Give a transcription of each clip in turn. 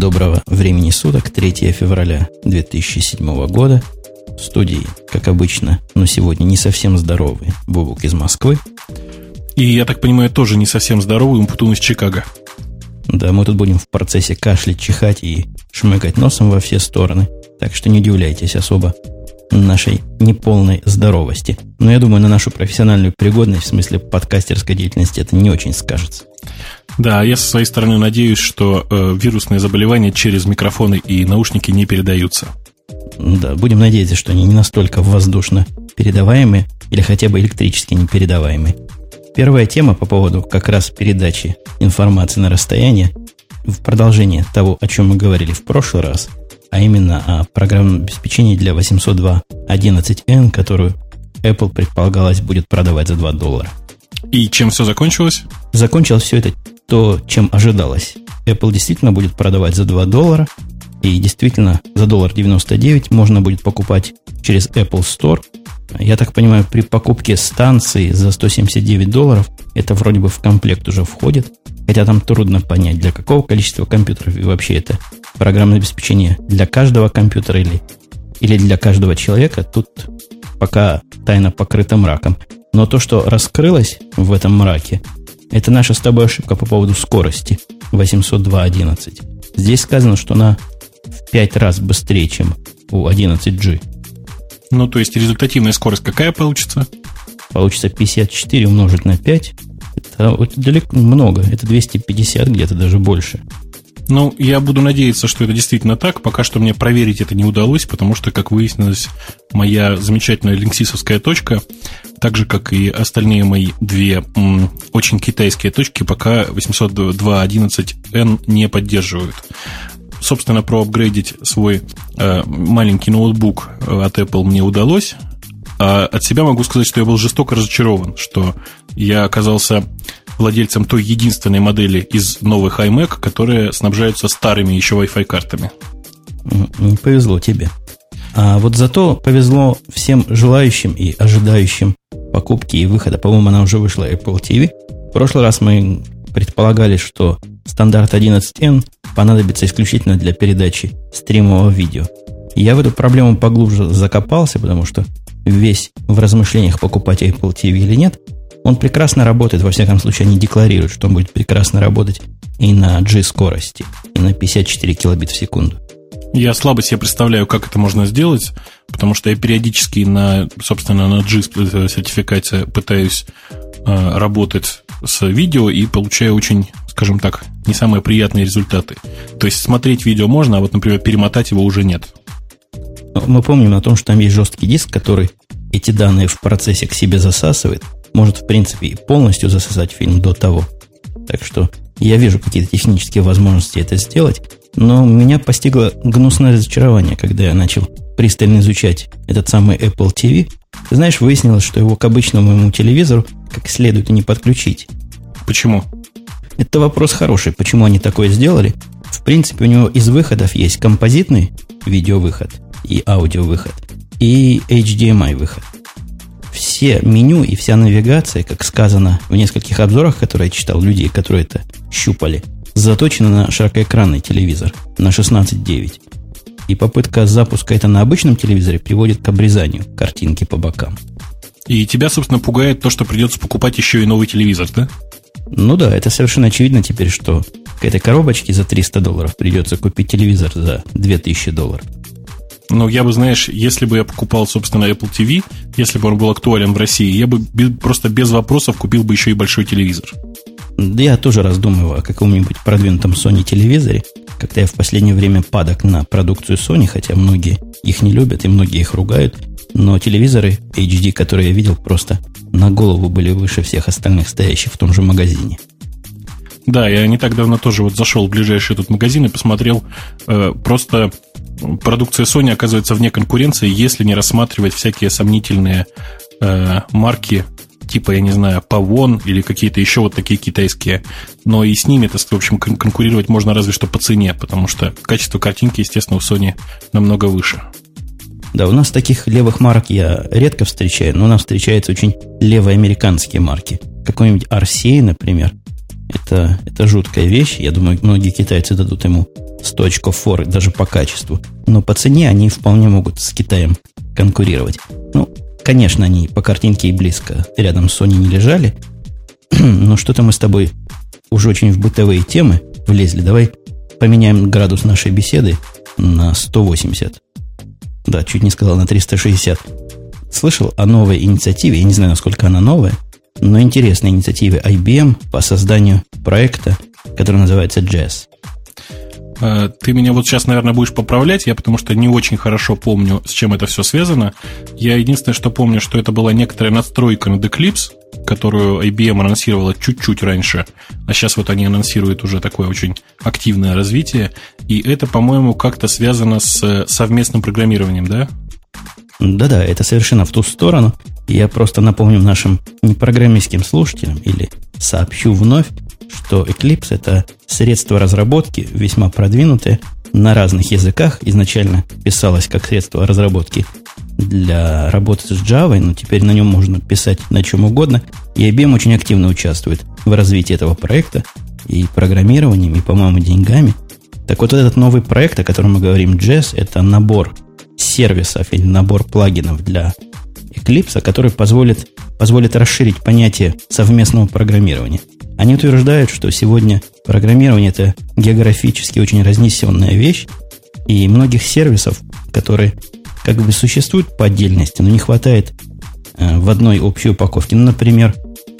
Доброго времени суток, 3 февраля 2007 года. В студии, как обычно, но сегодня не совсем здоровый Бубук из Москвы. И, я так понимаю, тоже не совсем здоровый Умпутун из Чикаго. Да, мы тут будем в процессе кашлять, чихать и шмыкать носом во все стороны. Так что не удивляйтесь особо нашей неполной здоровости. Но я думаю, на нашу профессиональную пригодность в смысле подкастерской деятельности это не очень скажется. Да, я со своей стороны надеюсь, что э, вирусные заболевания через микрофоны и наушники не передаются. Да, будем надеяться, что они не настолько воздушно передаваемые или хотя бы электрически непередаваемые. Первая тема по поводу как раз передачи информации на расстояние в продолжение того, о чем мы говорили в прошлый раз – а именно о программном обеспечении для 802.11n, которую Apple предполагалось будет продавать за 2 доллара. И чем все закончилось? Закончилось все это то, чем ожидалось. Apple действительно будет продавать за 2 доллара, и действительно за доллар 99 можно будет покупать через Apple Store. Я так понимаю, при покупке станции за 179 долларов это вроде бы в комплект уже входит. Хотя там трудно понять, для какого количества компьютеров и вообще это программное обеспечение для каждого компьютера или, или для каждого человека. Тут пока тайна покрыта мраком. Но то, что раскрылось в этом мраке, это наша с тобой ошибка по поводу скорости 802.11. Здесь сказано, что она в 5 раз быстрее, чем у 11G. Ну, то есть результативная скорость какая получится? Получится 54 умножить на 5 это, это далеко много. Это 250 где-то, даже больше. Ну, я буду надеяться, что это действительно так. Пока что мне проверить это не удалось, потому что, как выяснилось, моя замечательная линксисовская точка, так же, как и остальные мои две очень китайские точки, пока 802.11n не поддерживают. Собственно, проапгрейдить свой э, маленький ноутбук от Apple мне удалось. А от себя могу сказать, что я был жестоко разочарован, что я оказался владельцем той единственной модели из новых iMac, которые снабжаются старыми еще Wi-Fi картами. Не повезло тебе. А вот зато повезло всем желающим и ожидающим покупки и выхода. По-моему, она уже вышла Apple TV. В прошлый раз мы предполагали, что стандарт 11N понадобится исключительно для передачи стримового видео. Я в эту проблему поглубже закопался, потому что весь в размышлениях покупать Apple TV или нет, он прекрасно работает, во всяком случае, они декларируют, что он будет прекрасно работать и на G скорости, и на 54 килобит в секунду. Я слабо себе представляю, как это можно сделать, потому что я периодически на, собственно, на G сертификате пытаюсь э, работать с видео и получаю очень, скажем так, не самые приятные результаты. То есть смотреть видео можно, а вот, например, перемотать его уже нет. Мы помним о том, что там есть жесткий диск, который эти данные в процессе к себе засасывает. Может, в принципе, и полностью засосать фильм до того. Так что я вижу какие-то технические возможности это сделать, но меня постигло гнусное разочарование, когда я начал пристально изучать этот самый Apple TV. Ты знаешь, выяснилось, что его к обычному моему телевизору как следует и не подключить. Почему? Это вопрос хороший. Почему они такое сделали? В принципе, у него из выходов есть композитный видеовыход – и аудиовыход, и HDMI выход. Все меню и вся навигация, как сказано в нескольких обзорах, которые я читал, людей, которые это щупали, заточена на широкоэкранный телевизор на 16.9. И попытка запуска это на обычном телевизоре приводит к обрезанию картинки по бокам. И тебя, собственно, пугает то, что придется покупать еще и новый телевизор, да? Ну да, это совершенно очевидно теперь, что к этой коробочке за 300 долларов придется купить телевизор за 2000 долларов. Но я бы, знаешь, если бы я покупал, собственно, Apple TV, если бы он был актуален в России, я бы просто без вопросов купил бы еще и большой телевизор. Да я тоже раздумываю о каком-нибудь продвинутом Sony телевизоре. Как-то я в последнее время падок на продукцию Sony, хотя многие их не любят и многие их ругают. Но телевизоры HD, которые я видел, просто на голову были выше всех остальных стоящих в том же магазине. Да, я не так давно тоже вот зашел в ближайший тут магазин и посмотрел э, просто продукция Sony оказывается вне конкуренции, если не рассматривать всякие сомнительные э, марки типа, я не знаю, Pavon или какие-то еще вот такие китайские. Но и с ними, то в общем, конкурировать можно разве что по цене, потому что качество картинки, естественно, у Sony намного выше. Да, у нас таких левых марок я редко встречаю, но у нас встречаются очень левые американские марки. Какой-нибудь RCA, например, это, это жуткая вещь. Я думаю, многие китайцы дадут ему 100 очков форы даже по качеству. Но по цене они вполне могут с Китаем конкурировать. Ну, конечно, они по картинке и близко рядом с Sony не лежали. Но что-то мы с тобой уже очень в бытовые темы влезли. Давай поменяем градус нашей беседы на 180. Да, чуть не сказал на 360. Слышал о новой инициативе, я не знаю, насколько она новая, но интересной инициативе IBM по созданию проекта, который называется Jazz. Э, ты меня вот сейчас, наверное, будешь поправлять, я потому что не очень хорошо помню, с чем это все связано. Я единственное, что помню, что это была некоторая надстройка над Eclipse, которую IBM анонсировала чуть-чуть раньше, а сейчас вот они анонсируют уже такое очень активное развитие, и это, по-моему, как-то связано с совместным программированием, да? Да-да, это совершенно в ту сторону. Я просто напомню нашим непрограммистским слушателям или сообщу вновь, что Eclipse – это средство разработки, весьма продвинутое, на разных языках. Изначально писалось как средство разработки для работы с Java, но теперь на нем можно писать на чем угодно. И IBM очень активно участвует в развитии этого проекта и программированием, и, по-моему, деньгами. Так вот, этот новый проект, о котором мы говорим, Jazz, это набор сервисов или набор плагинов для Eclipse, который позволит, позволит расширить понятие совместного программирования. Они утверждают, что сегодня программирование это географически очень разнесенная вещь, и многих сервисов, которые как бы существуют по отдельности, но не хватает э, в одной общей упаковке. Ну, например,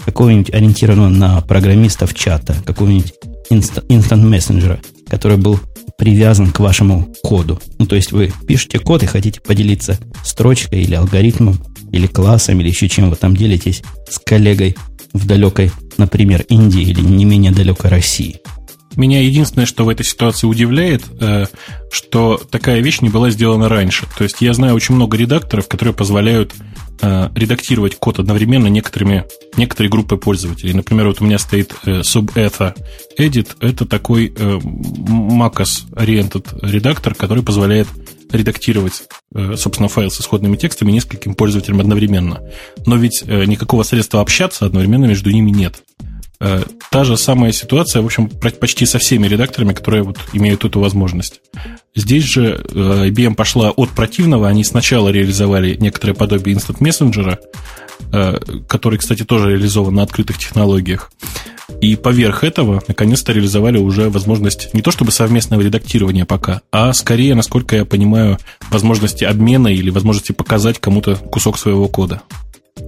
какого-нибудь ориентированного на программистов чата, какого-нибудь instant мессенджера, который был привязан к вашему коду. Ну, то есть вы пишете код и хотите поделиться строчкой или алгоритмом, или классом, или еще чем вы там делитесь с коллегой в далекой, например, Индии или не менее далекой России. Меня единственное, что в этой ситуации удивляет, э, что такая вещь не была сделана раньше. То есть я знаю очень много редакторов, которые позволяют э, редактировать код одновременно некоторыми, некоторые группы пользователей. Например, вот у меня стоит э, SubEtha Edit. Это такой MacOS-oriented редактор, который позволяет редактировать, собственно, файл с исходными текстами нескольким пользователям одновременно. Но ведь никакого средства общаться одновременно между ними нет. Э, та же самая ситуация, в общем, почти со всеми редакторами, которые вот имеют эту возможность. Здесь же э, IBM пошла от противного. Они сначала реализовали некоторое подобие Instant Messenger, э, который, кстати, тоже реализован на открытых технологиях. И поверх этого, наконец-то, реализовали уже возможность не то чтобы совместного редактирования пока, а скорее, насколько я понимаю, возможности обмена или возможности показать кому-то кусок своего кода.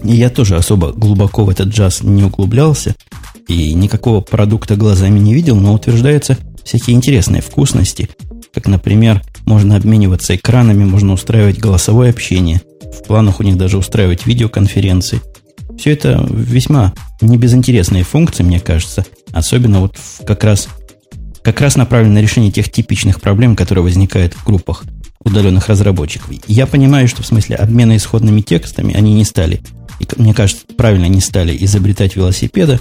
Я тоже особо глубоко в этот джаз не углублялся и никакого продукта глазами не видел, но утверждаются всякие интересные вкусности, как, например, можно обмениваться экранами, можно устраивать голосовое общение, в планах у них даже устраивать видеоконференции. Все это весьма небезынтересные функции, мне кажется, особенно вот как раз, как раз направлено на решение тех типичных проблем, которые возникают в группах удаленных разработчиков. Я понимаю, что в смысле обмена исходными текстами они не стали, и, мне кажется, правильно не стали изобретать велосипеда,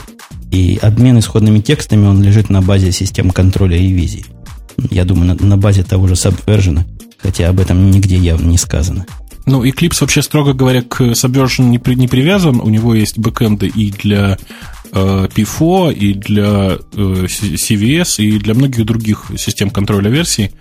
и обмен исходными текстами, он лежит на базе систем контроля и ревизии. Я думаю, на, на базе того же Subversion, хотя об этом нигде явно не сказано. Ну, Eclipse вообще, строго говоря, к Subversion не, при, не привязан. У него есть бэкэнды и для э, PFO, и для э, CVS, и для многих других систем контроля версий.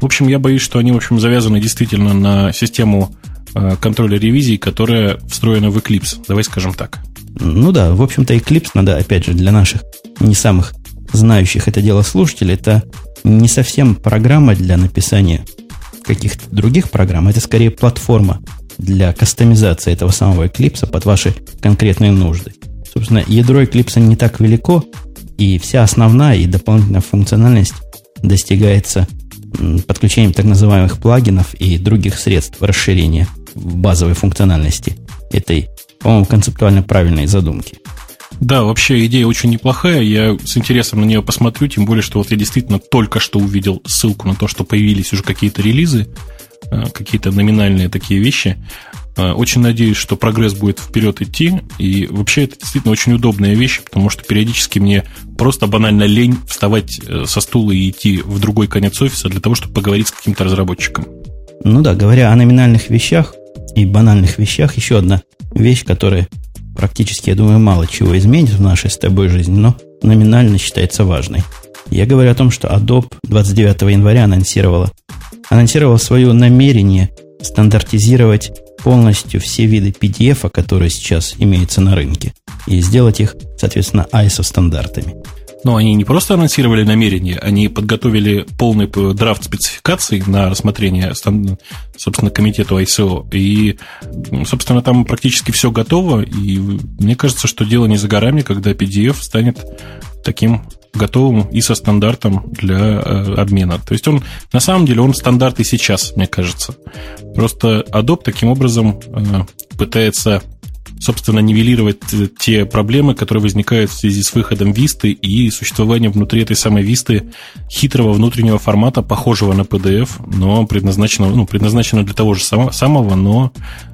В общем, я боюсь, что они, в общем, завязаны действительно на систему э, контроля ревизий, которая встроена в Eclipse. Давай скажем так. Ну да, в общем-то, Eclipse надо, опять же, для наших не самых знающих это дело слушателей, это не совсем программа для написания каких-то других программ, это скорее платформа для кастомизации этого самого Eclipse под ваши конкретные нужды. Собственно, ядро Eclipse не так велико, и вся основная и дополнительная функциональность достигается подключением так называемых плагинов и других средств расширения базовой функциональности этой по-моему, концептуально правильной задумки. Да, вообще идея очень неплохая. Я с интересом на нее посмотрю, тем более, что вот я действительно только что увидел ссылку на то, что появились уже какие-то релизы, э, какие-то номинальные такие вещи. Э, очень надеюсь, что прогресс будет вперед идти. И вообще это действительно очень удобная вещь, потому что периодически мне просто банально лень вставать э, со стула и идти в другой конец офиса для того, чтобы поговорить с каким-то разработчиком. Ну да, говоря о номинальных вещах и банальных вещах, еще одна вещь, которая практически, я думаю, мало чего изменит в нашей с тобой жизни, но номинально считается важной. Я говорю о том, что Adobe 29 января анонсировала, анонсировала свое намерение стандартизировать полностью все виды PDF, которые сейчас имеются на рынке, и сделать их, соответственно, ISO-стандартами. Но они не просто анонсировали намерение, они подготовили полный драфт спецификаций на рассмотрение, собственно, комитету ICO. И, собственно, там практически все готово. И мне кажется, что дело не за горами, когда PDF станет таким готовым и со стандартом для э, обмена. То есть он, на самом деле, он стандарт и сейчас, мне кажется. Просто Adobe таким образом э, пытается собственно, нивелировать те проблемы, которые возникают в связи с выходом Висты и существованием внутри этой самой Висты хитрого внутреннего формата, похожего на PDF, но предназначенного, ну, предназначенного для того же самого, но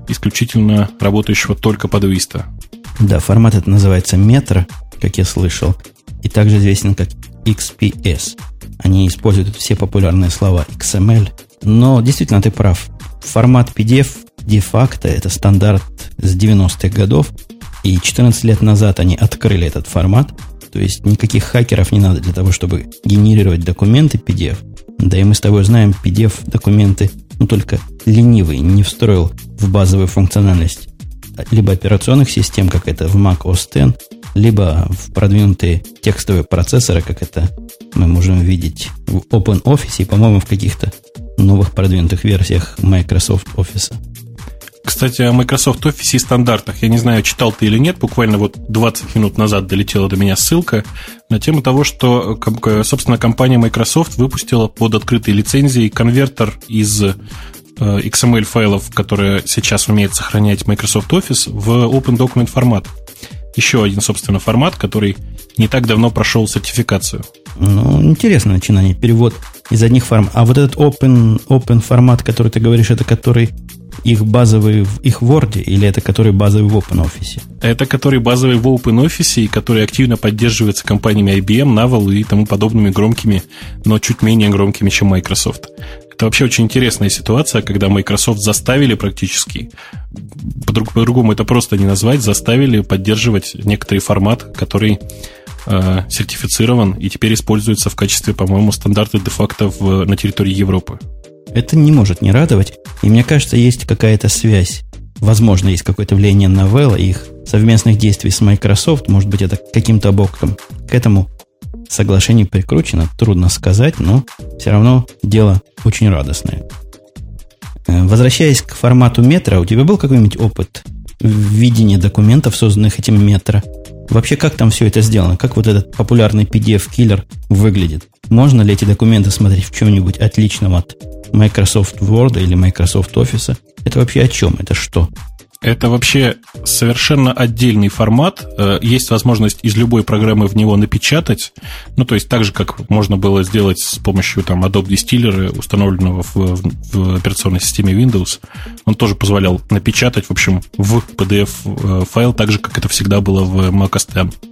исключительно работающего только под Vista. Да, формат это называется метро, как я слышал, и также известен как XPS. Они используют все популярные слова XML, но действительно ты прав. Формат PDF де-факто это стандарт с 90-х годов, и 14 лет назад они открыли этот формат, то есть никаких хакеров не надо для того, чтобы генерировать документы PDF. Да и мы с тобой знаем, PDF-документы, ну только ленивый не встроил в базовую функциональность либо операционных систем, как это в Mac OS X, либо в продвинутые текстовые процессоры, как это мы можем видеть в OpenOffice и, по-моему, в каких-то новых продвинутых версиях Microsoft Office. Кстати, о Microsoft Office и стандартах. Я не знаю, читал ты или нет, буквально вот 20 минут назад долетела до меня ссылка на тему того, что, собственно, компания Microsoft выпустила под открытой лицензией конвертер из э, XML файлов, которые сейчас умеет сохранять Microsoft Office, в Open Document формат. Еще один, собственно, формат, который не так давно прошел сертификацию. Ну, интересное начинание. Перевод из одних форм. А вот этот open, open формат, который ты говоришь, это который их базовый в их Word или это который базовый в OpenOffice? Это который базовый в OpenOffice и который активно поддерживается компаниями IBM, Naval и тому подобными громкими, но чуть менее громкими, чем Microsoft. Это вообще очень интересная ситуация, когда Microsoft заставили практически, по-другому это просто не назвать, заставили поддерживать некоторый формат, который э, сертифицирован и теперь используется в качестве, по-моему, стандарта де-факто на территории Европы. Это не может не радовать. И мне кажется, есть какая-то связь. Возможно, есть какое-то влияние Novella и их совместных действий с Microsoft. Может быть, это каким-то боком к этому соглашению прикручено. Трудно сказать, но все равно дело очень радостное. Э, возвращаясь к формату метра, у тебя был какой-нибудь опыт видения документов, созданных этим метро? Вообще, как там все это сделано? Как вот этот популярный PDF-киллер выглядит? Можно ли эти документы смотреть в чем-нибудь отличном от Microsoft Word или Microsoft Office. Это вообще о чем? Это что? Это вообще совершенно отдельный формат. Э, есть возможность из любой программы в него напечатать. Ну, то есть так же, как можно было сделать с помощью там, Adobe Distiller, установленного в, в операционной системе Windows. Он тоже позволял напечатать, в общем, в PDF-файл, э, так же, как это всегда было в Mac OS X.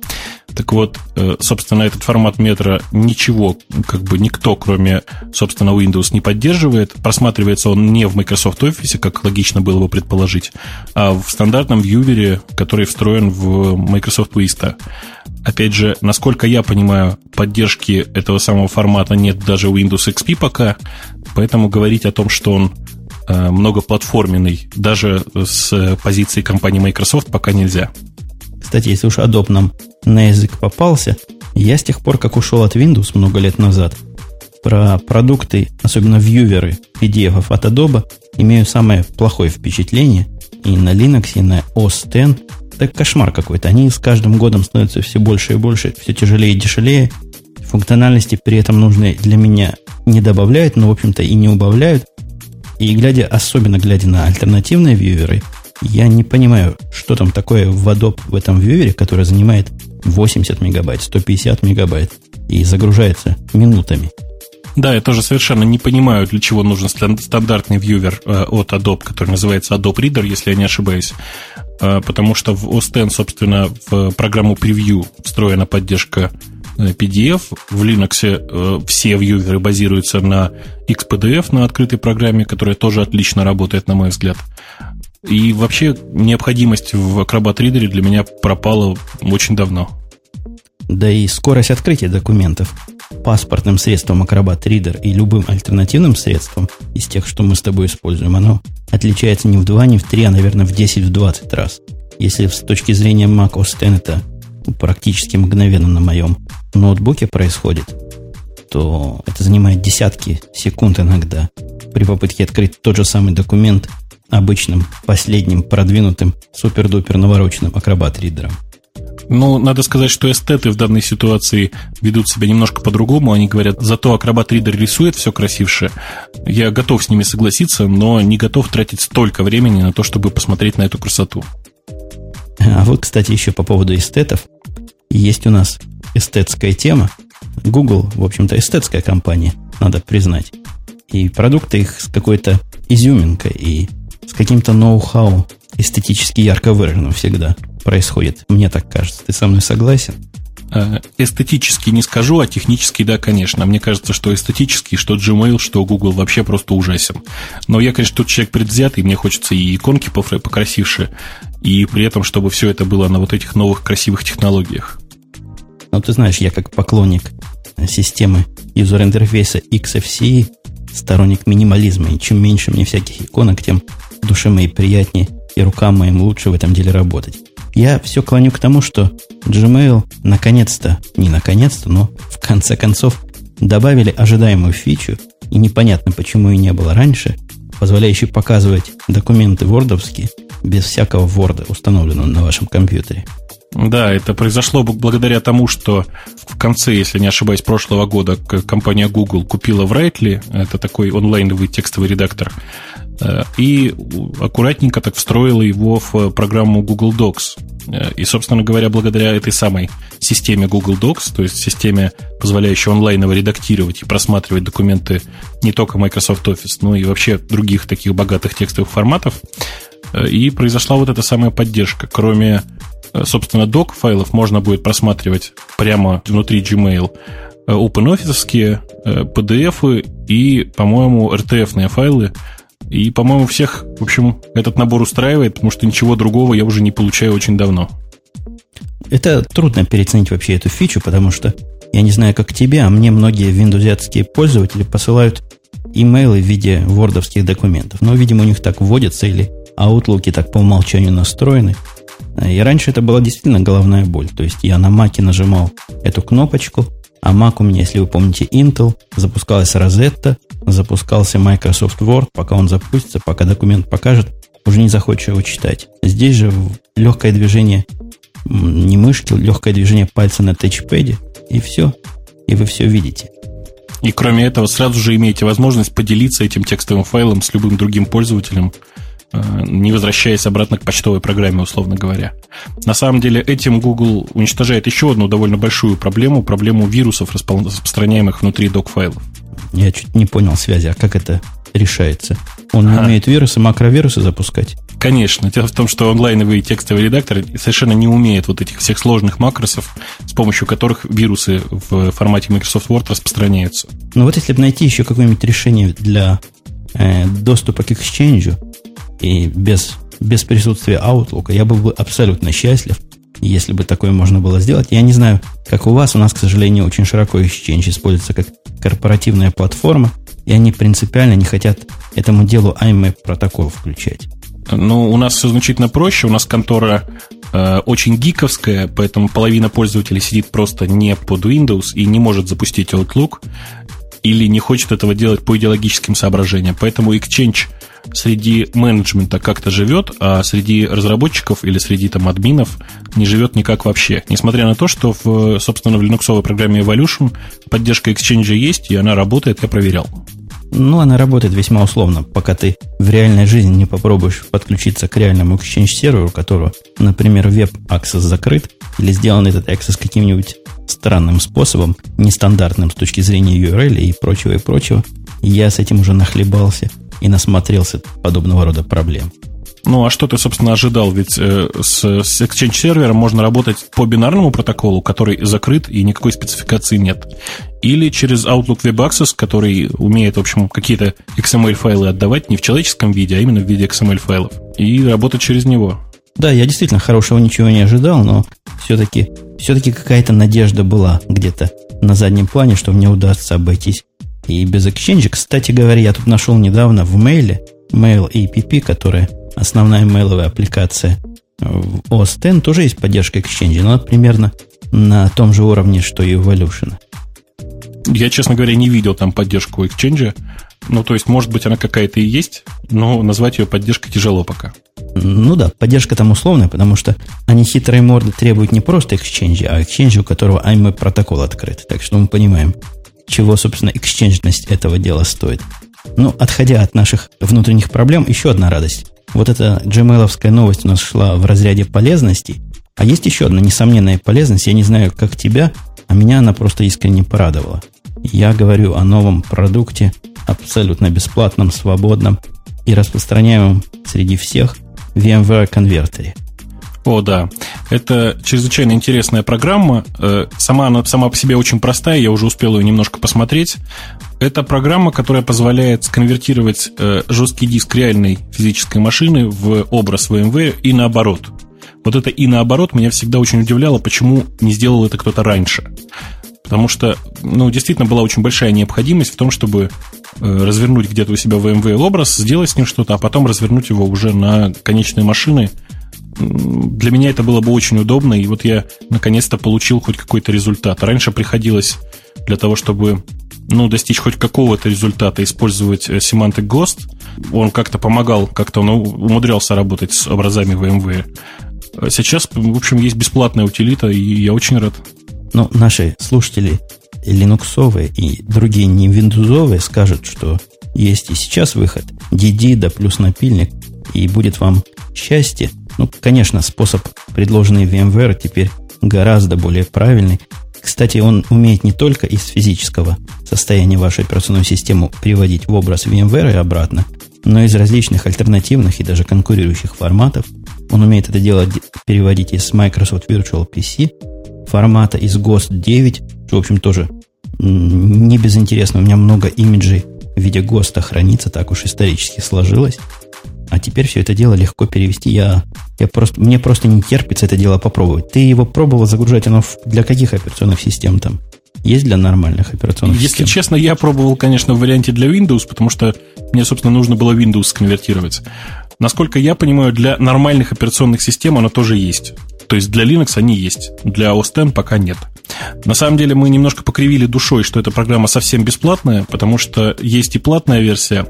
Так вот, э, собственно, этот формат метра ничего, как бы никто, кроме, собственно, Windows не поддерживает. Просматривается он не в Microsoft Office, как логично было бы предположить, а в стандартном вьювере, который встроен в Microsoft Vista. Опять же, насколько я понимаю, поддержки этого самого формата нет даже в Windows XP пока, поэтому говорить о том, что он э, многоплатформенный, даже с позиции компании Microsoft пока нельзя. Кстати, если уж Adobe нам на язык попался, я с тех пор, как ушел от Windows много лет назад, про продукты, особенно вьюверы PDF от Adobe, имею самое плохое впечатление. И на Linux, и на OS X. Это кошмар какой-то. Они с каждым годом становятся все больше и больше, все тяжелее и дешевлее. Функциональности при этом нужные для меня не добавляют, но, в общем-то, и не убавляют. И глядя, особенно глядя на альтернативные вьюверы, я не понимаю, что там такое в Adobe в этом вьювере, который занимает 80 мегабайт, 150 мегабайт и загружается минутами. Да, я тоже совершенно не понимаю, для чего нужен стандартный вьювер э, от Adobe, который называется Adobe Reader, если я не ошибаюсь. Э, потому что в OS X, собственно, в программу Preview встроена поддержка э, PDF. В Linux все вьюверы базируются на XPDF, на открытой программе, которая тоже отлично работает, на мой взгляд. И вообще необходимость в Acrobat Reader для меня пропала очень давно. Да и скорость открытия документов паспортным средством Acrobat Reader и любым альтернативным средством из тех, что мы с тобой используем, оно отличается не в 2, не в 3, а, наверное, в 10, в 20 раз. Если с точки зрения Mac OS X это практически мгновенно на моем ноутбуке происходит, то это занимает десятки секунд иногда при попытке открыть тот же самый документ обычным, последним, продвинутым, супер-дупер навороченным акробат-ридером. Ну, надо сказать, что эстеты в данной ситуации ведут себя немножко по-другому. Они говорят, зато Acrobat Reader рисует все красивше. Я готов с ними согласиться, но не готов тратить столько времени на то, чтобы посмотреть на эту красоту. А вот, кстати, еще по поводу эстетов. Есть у нас эстетская тема. Google, в общем-то, эстетская компания, надо признать. И продукты их с какой-то изюминкой и с каким-то ноу-хау эстетически ярко выраженным всегда происходит. Мне так кажется. Ты со мной согласен? Э, эстетически не скажу, а технически да, конечно. Мне кажется, что эстетически, что Gmail, что Google вообще просто ужасен. Но я, конечно, тут человек предвзятый, мне хочется и иконки покрасивше, и при этом, чтобы все это было на вот этих новых красивых технологиях. Ну, ты знаешь, я как поклонник системы юзер-интерфейса XFCE, сторонник минимализма, и чем меньше мне всяких иконок, тем душе моей приятнее и рукам моим лучше в этом деле работать. Я все клоню к тому, что Gmail наконец-то, не наконец-то, но в конце концов добавили ожидаемую фичу, и непонятно, почему и не было раньше, позволяющую показывать документы вордовские без всякого ворда, установленного на вашем компьютере. Да, это произошло благодаря тому, что в конце, если не ошибаюсь, прошлого года компания Google купила Writely, это такой онлайновый текстовый редактор, э, и аккуратненько так встроила его в программу Google Docs. Э, и, собственно говоря, благодаря этой самой системе Google Docs, то есть системе, позволяющей онлайново редактировать и просматривать документы не только Microsoft Office, но и вообще других таких богатых текстовых форматов, э, и произошла вот эта самая поддержка. Кроме Э, собственно, док файлов можно будет просматривать прямо внутри Gmail. Э, OpenOffice, PDF э, и, по-моему, RTF файлы. И, по-моему, всех, в общем, этот набор устраивает, потому что ничего другого я уже не получаю очень давно. Это трудно переоценить вообще эту фичу, потому что я не знаю, как тебе, а мне многие виндузятские пользователи посылают имейлы в виде вордовских документов. Но, видимо, у них так вводятся или аутлуки так по умолчанию настроены – и раньше это была действительно головная боль. То есть я на Маке нажимал эту кнопочку, а Mac у меня, если вы помните, Intel, запускалась Rosetta, запускался Microsoft Word, пока он запустится, пока документ покажет, уже не захочешь его читать. Здесь же легкое движение не мышки, легкое движение пальца на тачпэде, и все. И вы все видите. И кроме этого, сразу же имеете возможность поделиться этим текстовым файлом с любым другим пользователем, не возвращаясь обратно к почтовой программе, условно говоря. На самом деле этим Google уничтожает еще одну довольно большую проблему, проблему вирусов, распространяемых внутри док-файлов. Я чуть не понял связи, а как это решается? Он не умеет вирусы, макровирусы запускать? Конечно. Дело в том, что онлайновый текстовый редактор совершенно не умеет вот этих всех сложных макросов, с помощью которых вирусы в формате Microsoft Word распространяются. Ну вот если бы найти еще какое-нибудь решение для э, доступа к Exchange, и без, без присутствия Outlook я был бы абсолютно счастлив, если бы такое можно было сделать. Я не знаю, как у вас, у нас, к сожалению, очень широко Exchange используется как корпоративная платформа, и они принципиально не хотят этому делу IMAP протокол включать. Ну, у нас все значительно проще. У нас контора э, очень гиковская, поэтому половина пользователей сидит просто не под Windows и не может запустить Outlook или не хочет этого делать по идеологическим соображениям. Поэтому Exchange среди менеджмента как-то живет, а среди разработчиков или среди там админов не живет никак вообще. Несмотря на то, что в, собственно, в линуксовой программе Evolution поддержка Exchange есть, и она работает, я проверял. Ну, она работает весьма условно, пока ты в реальной жизни не попробуешь подключиться к реальному Exchange серверу, которого, например, веб-аксесс закрыт, или сделан этот аксесс каким-нибудь странным способом, нестандартным с точки зрения URL и прочего и прочего. Я с этим уже нахлебался и насмотрелся подобного рода проблем. Ну, а что ты, собственно, ожидал? Ведь э, с, с Exchange сервером можно работать по бинарному протоколу, который закрыт и никакой спецификации нет. Или через Outlook Web Access, который умеет, в общем, какие-то XML-файлы отдавать не в человеческом виде, а именно в виде XML-файлов. И работать через него. Да, я действительно хорошего ничего не ожидал, но все-таки все-таки какая-то надежда была где-то на заднем плане, что мне удастся обойтись и без Exchange. Кстати говоря, я тут нашел недавно в мейле Mail APP, которая основная мейловая аппликация в OS X, тоже есть поддержка Exchange, но примерно на том же уровне, что и Evolution. Я, честно говоря, не видел там поддержку Exchange. Ну, то есть, может быть, она какая-то и есть, но назвать ее поддержкой тяжело пока. Ну да, поддержка там условная, потому что они хитрые морды требуют не просто Exchange, а Exchange, у которого AIM протокол открыт. Так что мы понимаем, чего, собственно, эксченжность этого дела стоит. Ну, отходя от наших внутренних проблем, еще одна радость. Вот эта gmail новость у нас шла в разряде полезностей. А есть еще одна несомненная полезность. Я не знаю, как тебя, а меня она просто искренне порадовала. Я говорю о новом продукте, абсолютно бесплатном, свободном и распространяемом среди всех VMware конвертере. О, да. Это чрезвычайно интересная программа. Э, сама она сама по себе очень простая, я уже успел ее немножко посмотреть. Это программа, которая позволяет сконвертировать э, жесткий диск реальной физической машины в образ VMware и наоборот. Вот это и наоборот меня всегда очень удивляло, почему не сделал это кто-то раньше. Потому что, ну, действительно была очень большая необходимость в том, чтобы э, развернуть где-то у себя VMware образ, сделать с ним что-то, а потом развернуть его уже на конечные машины. Для меня это было бы очень удобно, и вот я наконец-то получил хоть какой-то результат. Раньше приходилось для того, чтобы ну, достичь хоть какого-то результата, использовать э, Semantic Ghost. Он как-то помогал, как-то он умудрялся работать с образами VMware. Сейчас, в общем, есть бесплатная утилита, и я очень рад. Но наши слушатели линуксовые и другие не виндузовые скажут, что есть и сейчас выход DD да плюс напильник, и будет вам счастье. Ну, конечно, способ, предложенный VMware, теперь гораздо более правильный. Кстати, он умеет не только из физического состояния вашей операционной системы приводить в образ VMware и обратно, но из различных альтернативных и даже конкурирующих форматов. Он умеет это делать, переводить из Microsoft Virtual PC формата из GOST 9, что, в общем, тоже не безинтересно. У меня много имиджей в виде ГОСТа хранится, так уж исторически сложилось. А теперь все это дело легко перевести. Я, я просто, мне просто не терпится это дело попробовать. Ты его пробовал загружать? Оно для каких операционных систем там? Есть для нормальных операционных Если систем? Если честно, я пробовал, конечно, в варианте для Windows, потому что мне, собственно, нужно было Windows сконвертировать. Насколько я понимаю, для нормальных операционных систем оно тоже есть. То есть для Linux они есть, для OS X пока нет. На самом деле мы немножко покривили душой, что эта программа совсем бесплатная, потому что есть и платная версия.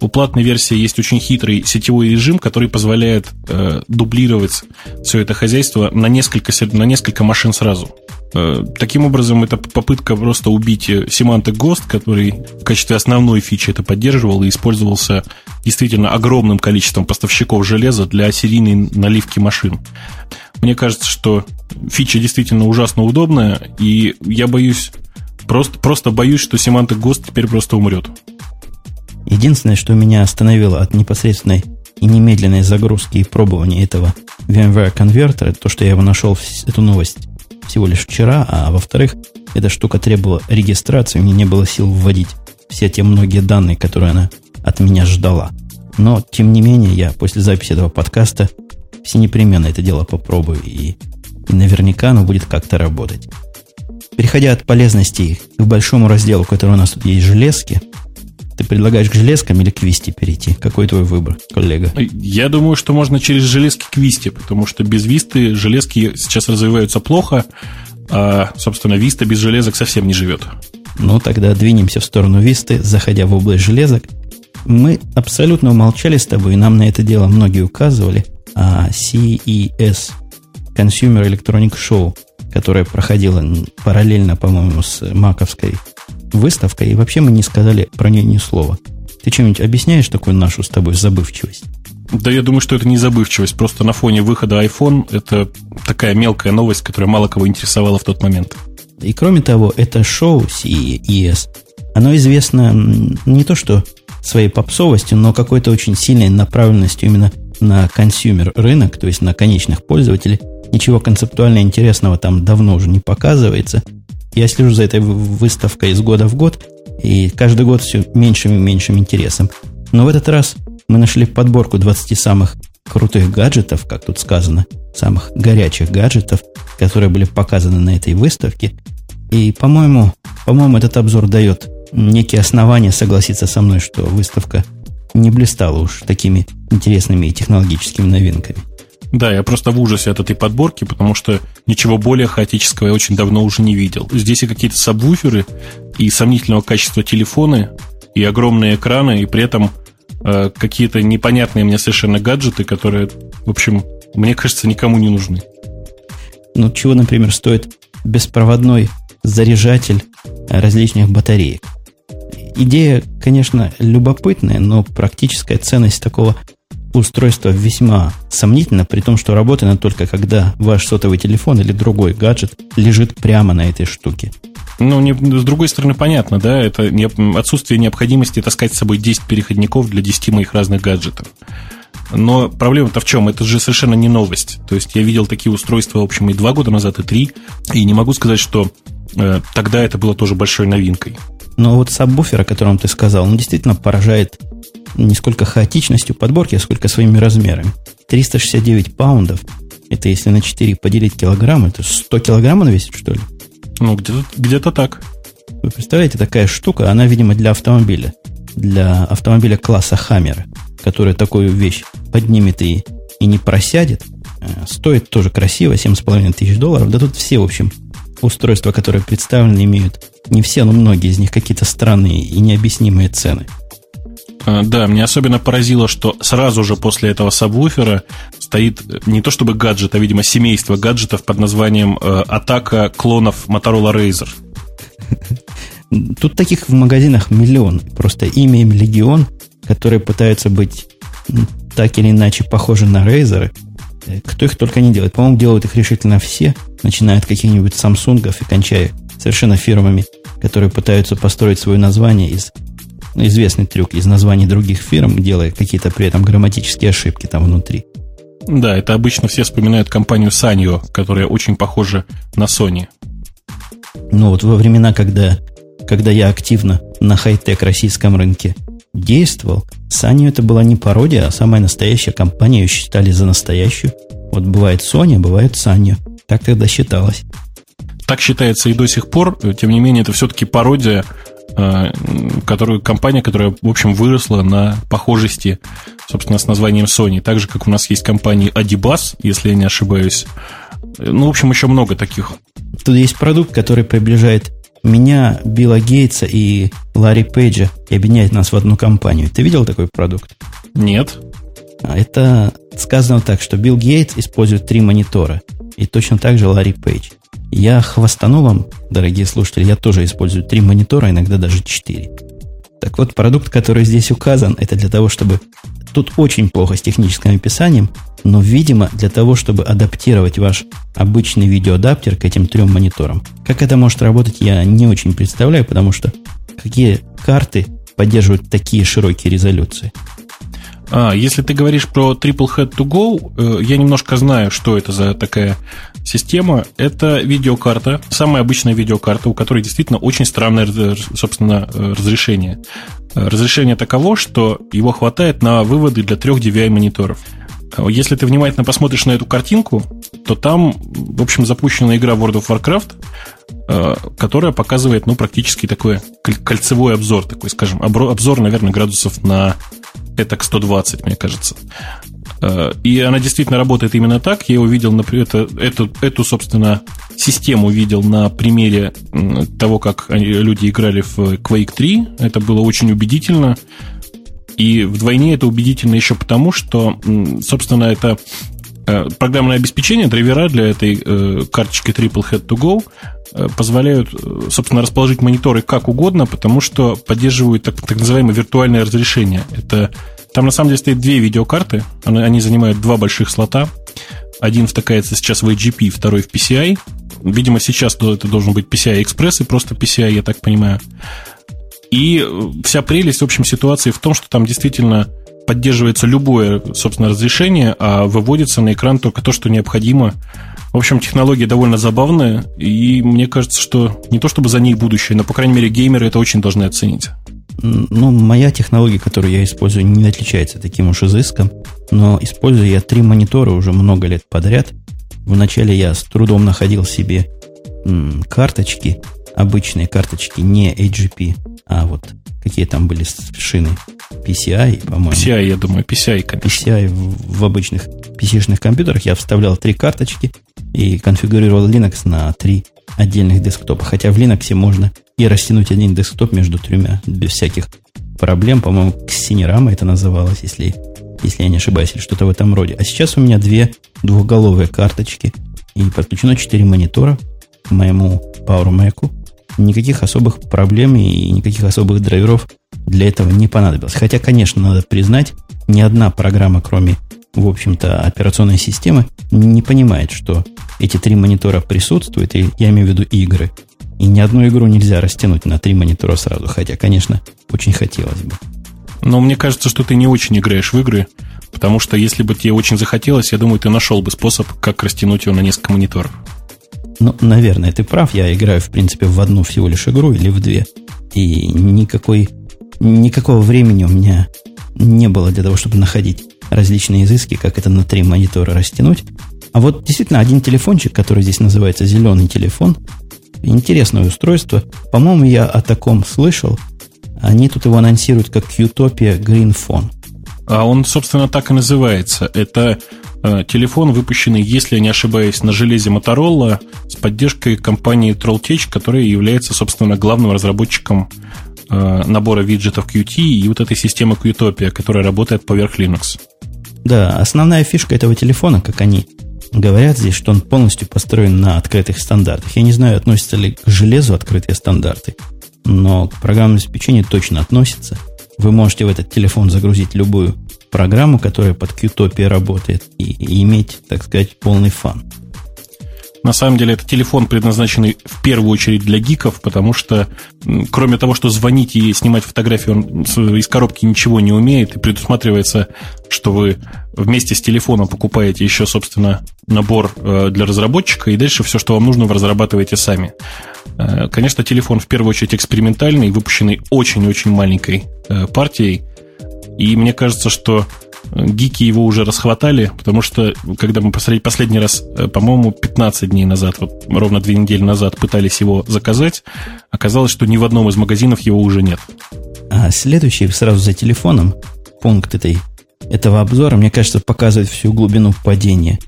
У платной версии есть очень хитрый сетевой режим, который позволяет э, дублировать все это хозяйство на несколько, на несколько машин сразу. Э, таким образом, это попытка просто убить Semantic Ghost, который в качестве основной фичи это поддерживал и использовался действительно огромным количеством поставщиков железа для серийной наливки машин. Мне кажется, что фича действительно ужасно удобная, и я боюсь, просто, просто боюсь, что Semantic Ghost теперь просто умрет. Единственное, что меня остановило от непосредственной и немедленной загрузки и пробования этого VMware конвертера, то, что я его нашел, эту новость всего лишь вчера, а во-вторых, эта штука требовала регистрации, меня не было сил вводить все те многие данные, которые она от меня ждала. Но, тем не менее, я после записи этого подкаста все непременно это дело попробую, и, и наверняка оно будет как-то работать. Переходя от полезностей к большому разделу, который у нас тут есть железки, ты предлагаешь к железкам или к Висте перейти? Какой твой выбор, коллега? Я думаю, что можно через железки к Висте, потому что без Висты железки сейчас развиваются плохо, а, собственно, Виста без железок совсем не живет. Ну, тогда двинемся в сторону Висты, заходя в область железок. Мы абсолютно умолчали с тобой, и нам на это дело многие указывали – а CES, Consumer Electronic Show, которая проходила параллельно, по-моему, с маковской выставкой, и вообще мы не сказали про нее ни слова. Ты чем-нибудь объясняешь такую нашу с тобой забывчивость? Да я думаю, что это не забывчивость. Просто на фоне выхода iPhone это такая мелкая новость, которая мало кого интересовала в тот момент. И кроме того, это шоу CES, оно известно не то что своей попсовостью, но какой-то очень сильной направленностью именно на consumer рынок, то есть на конечных пользователей, ничего концептуально интересного там давно уже не показывается. Я слежу за этой выставкой из года в год, и каждый год все меньшим и меньшим интересом. Но в этот раз мы нашли подборку 20 самых крутых гаджетов, как тут сказано, самых горячих гаджетов, которые были показаны на этой выставке. И, по-моему, по-моему, этот обзор дает некие основания согласиться со мной, что выставка не блистала уж такими интересными технологическими новинками. Да, я просто в ужасе от этой подборки, потому что ничего более хаотического я очень давно уже не видел. Здесь и какие-то сабвуферы, и сомнительного качества телефоны, и огромные экраны, и при этом э, какие-то непонятные мне совершенно гаджеты, которые, в общем, мне кажется, никому не нужны. Ну, чего, например, стоит беспроводной заряжатель различных батареек? Идея, конечно, любопытная, но практическая ценность такого устройства весьма сомнительна, при том, что работает она только когда ваш сотовый телефон или другой гаджет лежит прямо на этой штуке. Ну, не, с другой стороны, понятно, да, это не, отсутствие необходимости таскать с собой 10 переходников для 10 моих разных гаджетов. Но проблема-то в чем? Это же совершенно не новость. То есть я видел такие устройства, в общем, и два года назад, и три, и не могу сказать, что тогда это было тоже большой новинкой. Но вот сабвуфер, о котором ты сказал, он действительно поражает не сколько хаотичностью подборки, а сколько своими размерами. 369 паундов, это если на 4 поделить килограмм, это 100 килограмм он весит, что ли? Ну, где-то, где-то так. Вы представляете, такая штука, она, видимо, для автомобиля. Для автомобиля класса Хаммера, который такую вещь поднимет и, и не просядет. Э, стоит тоже красиво, 7,5 тысяч долларов. Да тут все, в общем, устройства, которые представлены, имеют не все, но многие из них какие-то странные и необъяснимые цены. Э, да, мне особенно поразило, что сразу же после этого сабвуфера стоит не то чтобы гаджет, а, видимо, семейство гаджетов под названием э, «Атака клонов Motorola Razer». Тут таких в магазинах миллион. Просто имя им легион, которые пытаются быть так или иначе похожи на Razer. Кто их только не делает. По-моему, делают их решительно все, начиная от каких-нибудь Самсунгов и кончая совершенно фирмами, которые пытаются построить свое название из ну, известный трюк из названий других фирм, делая какие-то при этом грамматические ошибки там внутри. Да, это обычно все вспоминают компанию Sanyo, которая очень похожа на Sony. Ну вот во времена, когда, когда я активно на хай-тек российском рынке действовал, Sanyo это была не пародия, а самая настоящая компания, ее считали за настоящую. Вот бывает Sony, бывает Sanyo. Так тогда считалось. Так считается и до сих пор. Тем не менее, это все-таки пародия Э, которую, компания, которая, в общем, выросла на похожести, собственно, с названием Sony. Так же, как у нас есть компании Adibas, если я не ошибаюсь. Ну, в общем, еще много таких. Тут есть продукт, который приближает меня, Билла Гейтса и Ларри Пейджа и объединяет нас в одну компанию. Ты видел такой продукт? Нет. А это сказано так, что Билл Гейтс использует три монитора. И точно так же Ларри Пейдж. Я хвастану вам, дорогие слушатели, я тоже использую три монитора, иногда даже четыре. Так вот, продукт, который здесь указан, это для того, чтобы... Тут очень плохо с техническим описанием, но, видимо, для того, чтобы адаптировать ваш обычный видеоадаптер к этим трем мониторам. Как это может работать, я не очень представляю, потому что какие карты поддерживают такие широкие резолюции. А, если ты говоришь про Triple Head to Go, э, я немножко знаю, что это за такая система. Это видеокарта, самая обычная видеокарта, у которой действительно очень странное, собственно, э, разрешение. Э, разрешение таково, что его хватает на выводы для трех DVI мониторов. Если ты внимательно посмотришь на эту картинку, то там, в общем, запущена игра World of Warcraft, которая показывает, ну, практически такой кольцевой обзор, такой, скажем, обзор, наверное, градусов на это к 120, мне кажется. Э, и она действительно работает именно так. Я увидел, например, это, эту, эту, собственно, систему видел на примере того, как люди играли в Quake 3. Это было очень убедительно. И вдвойне это убедительно еще потому, что, собственно, это э, программное обеспечение, драйвера для этой э, карточки Triple Head to Go позволяют, собственно, расположить мониторы как угодно, потому что поддерживают так, так называемое виртуальное разрешение. Это там на самом деле стоит две видеокарты. Они занимают два больших слота. Один втыкается сейчас в AGP, второй в PCI. Видимо, сейчас это должен быть PCI Express и просто PCI, я так понимаю. И э, вся прелесть, в общем, ситуации в том, что там действительно поддерживается любое, собственно, разрешение, а выводится на экран только то, что необходимо. В общем, технология довольно забавная, и мне кажется, что не то чтобы за ней будущее, но, по крайней мере, геймеры это очень должны оценить. Ну, моя технология, которую я использую, не отличается таким уж изыском, но использую я три монитора уже много лет подряд. Вначале я с трудом находил себе м, карточки, обычные карточки, не AGP, а вот какие там были шины, PCI, по-моему. PCI, я думаю, PCI, конечно. PCI в, в обычных PC-шных компьютерах я вставлял три карточки и конфигурировал Linux на три отдельных десктопа. Хотя в Linux можно и растянуть один десктоп между тремя без всяких проблем. По-моему, Xenerama это называлось, если, если я не ошибаюсь, или что-то в этом роде. А сейчас у меня две двухголовые карточки и подключено четыре монитора к моему Power Mac. Никаких особых проблем и никаких особых драйверов для этого не понадобилось. Хотя, конечно, надо признать, ни одна программа, кроме, в общем-то, операционной системы, не понимает, что эти три монитора присутствуют, и я имею в виду игры. И ни одну игру нельзя растянуть на три монитора сразу, хотя, конечно, очень хотелось бы. Но мне кажется, что ты не очень играешь в игры, потому что если бы тебе очень захотелось, я думаю, ты нашел бы способ, как растянуть его на несколько мониторов. Ну, наверное, ты прав. Я играю, в принципе, в одну всего лишь игру или в две. И никакой, никакого времени у меня не было для того, чтобы находить различные изыски, как это на три монитора растянуть. А вот действительно один телефончик, который здесь называется зеленый телефон, интересное устройство. По-моему, я о таком слышал. Они тут его анонсируют как Utopia Green Phone. А он, собственно, так и называется. Это э, телефон, выпущенный, если я не ошибаюсь, на железе Motorola с поддержкой компании Trolltech, которая является, собственно, главным разработчиком э, набора виджетов Qt и вот этой системы Qtopia, которая работает поверх Linux. Да, основная фишка этого телефона, как они говорят здесь, что он полностью построен на открытых стандартах. Я не знаю, относятся ли к железу открытые стандарты, но к программному обеспечению точно относится. Вы можете в этот телефон загрузить любую программу, которая под Qtopia работает, и, и иметь, так сказать, полный фан. На самом деле, это телефон, предназначенный в первую очередь для гиков, потому что, кроме того, что звонить и снимать фотографии, он из коробки ничего не умеет, и предусматривается, что вы вместе с телефоном покупаете еще, собственно, набор э, для разработчика, и дальше все, что вам нужно, вы разрабатываете сами. Э, конечно, телефон в первую очередь экспериментальный, выпущенный очень-очень маленькой э, партией, и мне кажется, что гики его уже расхватали, потому что, когда мы последний раз, э, по-моему, 15 дней назад, вот ровно две недели назад пытались его заказать, оказалось, что ни в одном из магазинов его уже нет. А следующий сразу за телефоном пункт этой, этого обзора, мне кажется, показывает всю глубину падения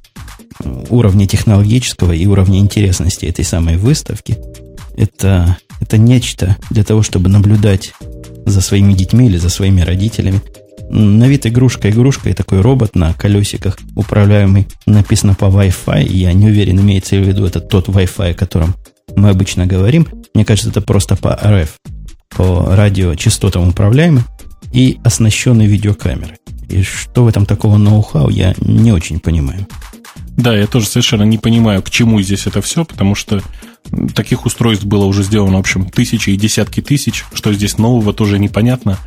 уровня технологического и уровня интересности этой самой выставки. Это, это нечто для того, чтобы наблюдать за своими детьми или за своими родителями, на вид игрушка, игрушка и такой робот на колесиках, управляемый, написано по Wi-Fi, я не уверен, имеется в виду это тот Wi-Fi, о котором мы обычно говорим. Мне кажется, это просто по RF, по радиочастотам управляемый и оснащенный видеокамерой. И что в этом такого ноу-хау, я не очень понимаю. Да, я тоже совершенно не понимаю, к чему здесь это все, потому что таких устройств было уже сделано, в общем, тысячи и десятки тысяч. Что здесь нового, тоже непонятно.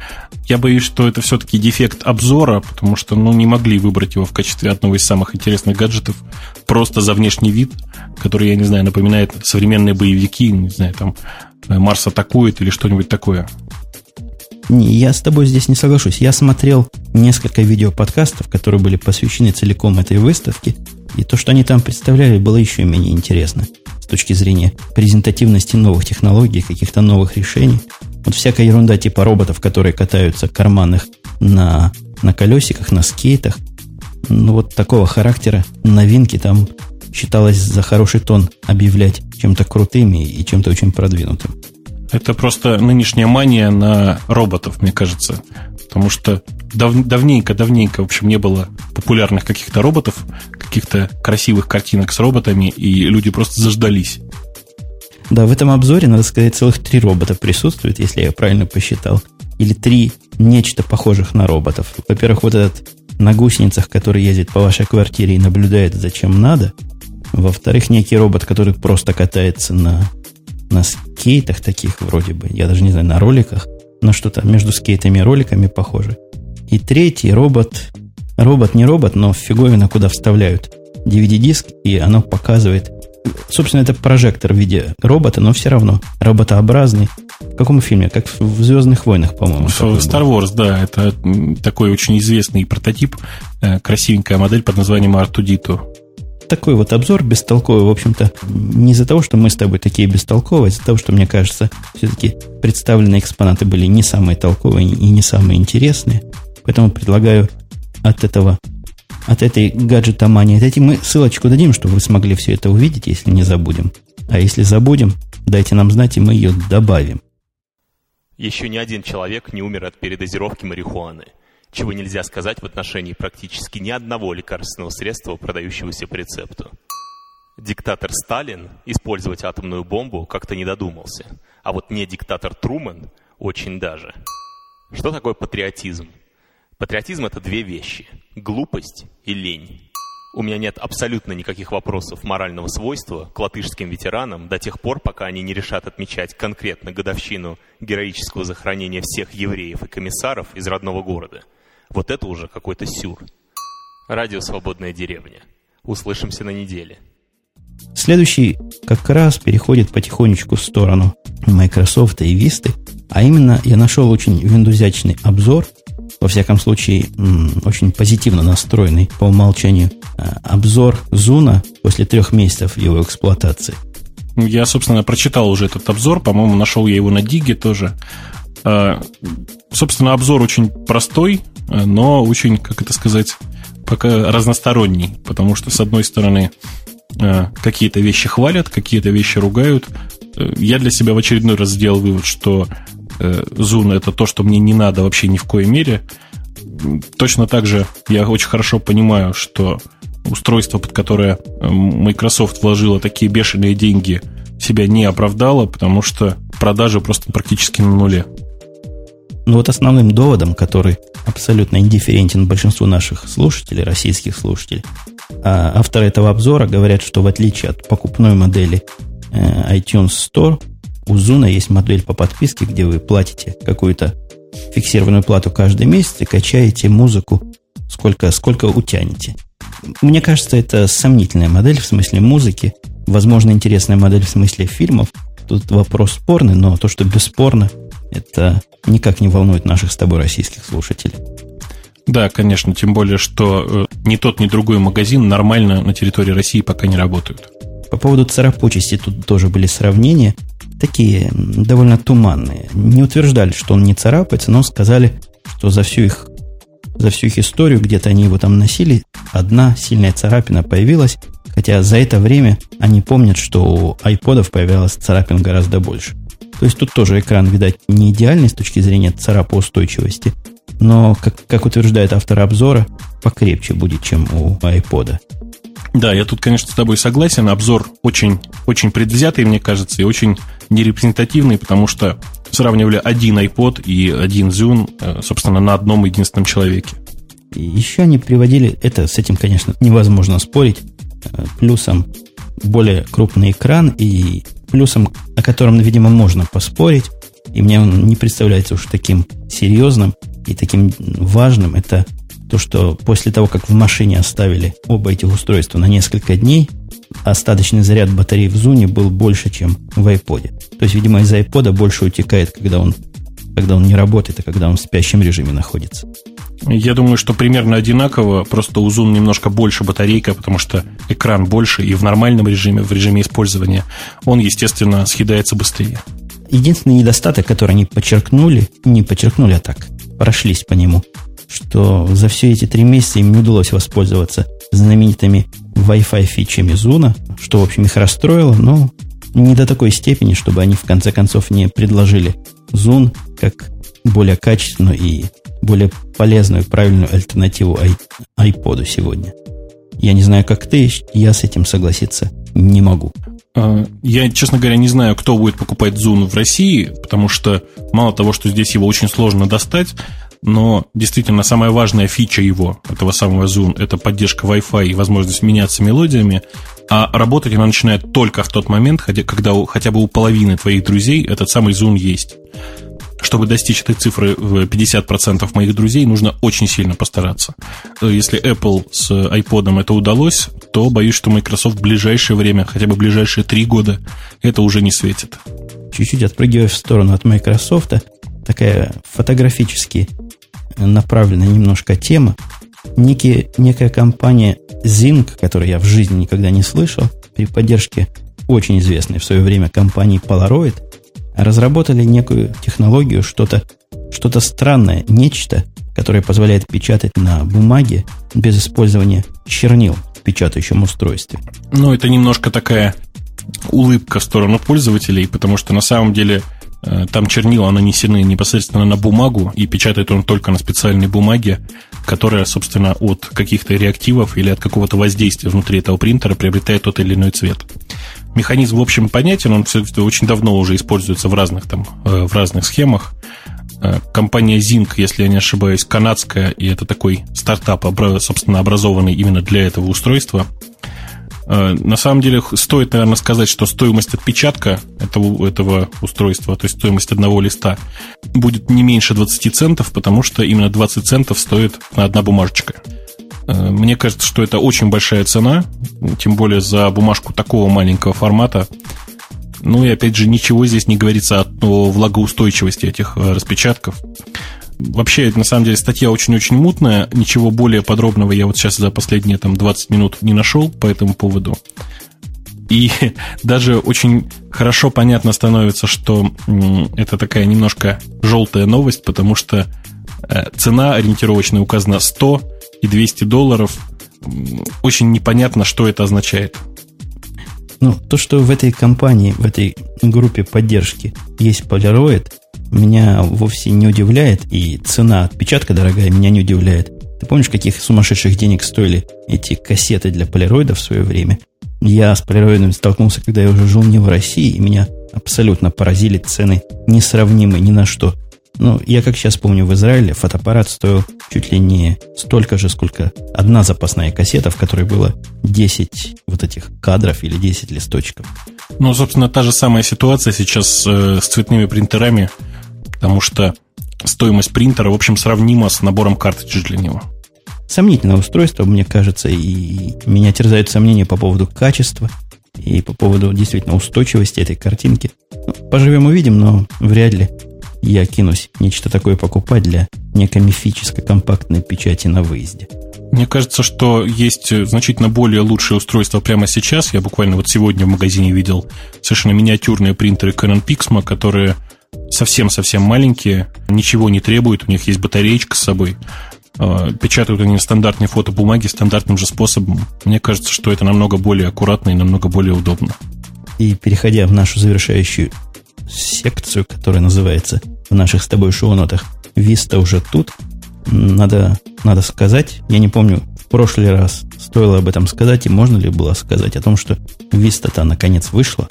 Я боюсь, что это все-таки дефект обзора, потому что, ну, не могли выбрать его в качестве одного из самых интересных гаджетов просто за внешний вид, который, я не знаю, напоминает современные боевики, не знаю, там, Марс атакует или что-нибудь такое. Не, я с тобой здесь не соглашусь. Я смотрел несколько видеоподкастов, которые были посвящены целиком этой выставке, и то, что они там представляли, было еще менее интересно с точки зрения презентативности новых технологий, каких-то новых решений. Вот всякая ерунда типа роботов, которые катаются карманных на, на колесиках, на скейтах. Ну, вот такого характера новинки там считалось за хороший тон объявлять чем-то крутым и чем-то очень продвинутым. Это просто нынешняя мания на роботов, мне кажется. Потому что дав, давненько-давненько, в общем, не было популярных каких-то роботов, каких-то красивых картинок с роботами, и люди просто заждались. Да, в этом обзоре, надо сказать, целых три робота присутствует, если я правильно посчитал. Или три нечто похожих на роботов. Во-первых, вот этот на гусеницах, который ездит по вашей квартире и наблюдает, зачем надо. Во-вторых, некий робот, который просто катается на, на скейтах таких вроде бы. Я даже не знаю, на роликах. Но что-то между скейтами и роликами похоже. И третий робот, робот не робот, но фиговина, куда вставляют DVD-диск, и оно показывает Собственно, это прожектор в виде робота, но все равно роботообразный. В каком фильме? Как в «Звездных войнах», по-моему. Star Wars, да. Это такой очень известный прототип. Э, красивенькая модель под названием Артудиту. Такой вот обзор бестолковый, в общем-то, не из-за того, что мы с тобой такие бестолковые, а из-за того, что, мне кажется, все-таки представленные экспонаты были не самые толковые и не самые интересные. Поэтому предлагаю от этого от этой гаджетомании, от мы ссылочку дадим, чтобы вы смогли все это увидеть, если не забудем. А если забудем, дайте нам знать, и мы ее добавим. Еще ни один человек не умер от передозировки марихуаны, чего нельзя сказать в отношении практически ни одного лекарственного средства, продающегося по рецепту. Диктатор Сталин использовать атомную бомбу как-то не додумался, а вот не диктатор Трумэн очень даже. Что такое патриотизм? Патриотизм – это две вещи – глупость и лень. У меня нет абсолютно никаких вопросов морального свойства к латышским ветеранам до тех пор, пока они не решат отмечать конкретно годовщину героического захоронения всех евреев и комиссаров из родного города. Вот это уже какой-то сюр. Радио «Свободная деревня». Услышимся на неделе. Следующий как раз переходит потихонечку в сторону Microsoft и Vista. А именно я нашел очень виндузячный обзор – во всяком случае, очень позитивно настроенный по умолчанию э, обзор Зуна после трех месяцев его эксплуатации. Я, собственно, прочитал уже этот обзор, по-моему, нашел я его на Диге тоже. Э, собственно, обзор очень простой, э, но очень, как это сказать, пока разносторонний, потому что, с одной стороны, какие-то вещи хвалят, какие-то вещи ругают. Я для себя в очередной раз сделал вывод, что Zoom это то, что мне не надо вообще ни в коей мере. Точно так же я очень хорошо понимаю, что устройство, под которое э, Microsoft вложила такие бешеные деньги, себя не оправдало, потому что продажи просто практически на нуле. Ну вот основным доводом, который абсолютно индифферентен большинству наших слушателей, российских слушателей, а авторы этого обзора говорят, что в отличие от покупной модели э, iTunes Store, у Зуна есть модель по подписке, где вы платите какую-то фиксированную плату каждый месяц и качаете музыку сколько, сколько утянете. Мне кажется, это сомнительная модель в смысле музыки. Возможно, интересная модель в смысле фильмов. Тут вопрос спорный, но то, что бесспорно, это никак не волнует наших с тобой российских слушателей. Да, конечно, тем более, что э, ни тот, ни другой магазин нормально на территории России пока не работают. По поводу царапучести тут тоже были сравнения такие довольно туманные. Не утверждали, что он не царапается, но сказали, что за всю их, за всю их историю, где-то они его там носили, одна сильная царапина появилась, хотя за это время они помнят, что у айподов появилась царапин гораздо больше. То есть тут тоже экран, видать, не идеальный с точки зрения царапоустойчивости, но, как, как утверждает автор обзора, покрепче будет, чем у айпода. Да, я тут, конечно, с тобой согласен. Обзор очень, очень предвзятый, мне кажется, и очень нерепрезентативный, потому что сравнивали один iPod и один Zune, э, собственно, на одном единственном человеке. Еще они приводили, это с этим, конечно, невозможно спорить, э, плюсом более крупный экран и плюсом, о котором, видимо, можно поспорить, и мне он не представляется уж таким серьезным и таким важным, это то, что после того, как в машине оставили оба этих устройства на несколько дней, остаточный заряд батареи в зуне был больше, чем в iPod. То есть, видимо, из iPod больше утекает, когда он, когда он не работает, а когда он в спящем режиме находится. Я думаю, что примерно одинаково, просто у Zoom немножко больше батарейка, потому что экран больше, и в нормальном режиме, в режиме использования, он, естественно, съедается быстрее. Единственный недостаток, который они подчеркнули, не подчеркнули, а так, прошлись по нему, что за все эти три месяца им не удалось воспользоваться знаменитыми Wi-Fi фичами Зуна, что, в общем, их расстроило, но не до такой степени, чтобы они в конце концов не предложили Зун как более качественную и более полезную, правильную альтернативу iPod сегодня. Я не знаю, как ты, я с этим согласиться не могу. А, я, честно говоря, не знаю, кто будет покупать Zune в России, потому что мало того, что здесь его очень сложно достать, но действительно самая важная фича его, этого самого Zoom, это поддержка Wi-Fi и возможность меняться мелодиями, а работать она начинает только в тот момент, когда хотя бы у половины твоих друзей этот самый Zoom есть. Чтобы достичь этой цифры в 50% моих друзей, нужно очень сильно постараться. Если Apple с iPod это удалось, то боюсь, что Microsoft в ближайшее время, хотя бы ближайшие три года, это уже не светит. Чуть-чуть отпрыгивая в сторону от Microsoft, такая фотографически направленная немножко тема. некие, некая компания Zinc, которую я в жизни никогда не слышал, при поддержке очень известной в свое время компании Polaroid, разработали некую технологию, что-то что странное, нечто, которое позволяет печатать на бумаге без использования чернил в печатающем устройстве. Ну, это немножко такая улыбка в сторону пользователей, потому что на самом деле там чернила нанесены непосредственно на бумагу, и печатает он только на специальной бумаге, которая, собственно, от каких-то реактивов или от какого-то воздействия внутри этого принтера приобретает тот или иной цвет. Механизм, в общем, понятен, он очень давно уже используется в разных, там, э, в разных схемах. Э, компания Zinc, если я не ошибаюсь, канадская, и это такой стартап, собственно, образованный именно для этого устройства. Э, на самом деле, стоит, наверное, сказать, что стоимость отпечатка этого, этого устройства, то есть стоимость одного листа, будет не меньше 20 центов, потому что именно 20 центов стоит одна бумажечка. Э, мне кажется, что это очень большая цена, тем более за бумажку такого маленького формата. Ну и опять же, ничего здесь не говорится о влагоустойчивости этих э, распечатков. Вообще, на самом деле, статья очень-очень мутная. Ничего более подробного я вот сейчас за последние там, 20 минут не нашел по этому поводу. И даже очень хорошо понятно становится, что это такая немножко желтая новость, потому что э, цена ориентировочная указана 100 и 200 долларов. Очень непонятно, что это означает. Ну, то, что в этой компании, в этой группе поддержки есть Polaroid, меня вовсе не удивляет, и цена отпечатка дорогая меня не удивляет. Ты помнишь, каких сумасшедших денег стоили эти кассеты для полироида в свое время? Я с полироидами столкнулся, когда я уже жил не в России, и меня абсолютно поразили цены несравнимые ни на что. Ну, я как сейчас помню, в Израиле фотоаппарат стоил чуть ли не столько же, сколько одна запасная кассета, в которой было 10 вот этих кадров или 10 листочков. Ну, собственно, та же самая ситуация сейчас э, с цветными принтерами, потому что стоимость принтера, в общем, сравнима с набором картриджей для него. Сомнительное устройство, мне кажется, и меня терзают сомнения по поводу качества и по поводу действительно устойчивости этой картинки. Ну, поживем увидим, но вряд ли я кинусь нечто такое покупать для некой мифической компактной печати на выезде. Мне кажется, что есть значительно более лучшие устройства прямо сейчас. Я буквально вот сегодня в магазине видел совершенно миниатюрные принтеры Canon Pixma, которые совсем-совсем маленькие, ничего не требуют, у них есть батареечка с собой. А, печатают они стандартные фотобумаги стандартным же способом. Мне кажется, что это намного более аккуратно и намного более удобно. И переходя в нашу завершающую секцию, которая называется в наших с тобой шоу-нотах «Виста уже тут». Надо, надо сказать, я не помню, в прошлый раз стоило об этом сказать, и можно ли было сказать о том, что Виста-то наконец вышла.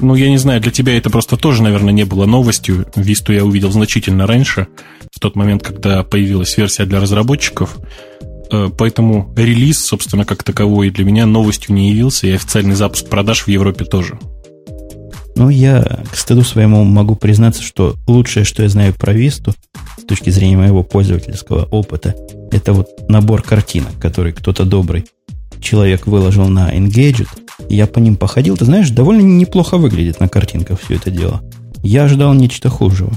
Ну, я не знаю, для тебя это просто тоже, наверное, не было новостью. Висту я увидел значительно раньше, в тот момент, когда появилась версия для разработчиков. Э, поэтому релиз, собственно, как таковой для меня новостью не явился, и официальный запуск продаж в Европе тоже. Ну, я, к стыду своему, могу признаться, что лучшее, что я знаю про Висту, с точки зрения моего пользовательского опыта, это вот набор картинок, который кто-то добрый человек выложил на Engadget. Я по ним походил. Ты знаешь, довольно неплохо выглядит на картинках все это дело. Я ожидал нечто хужего.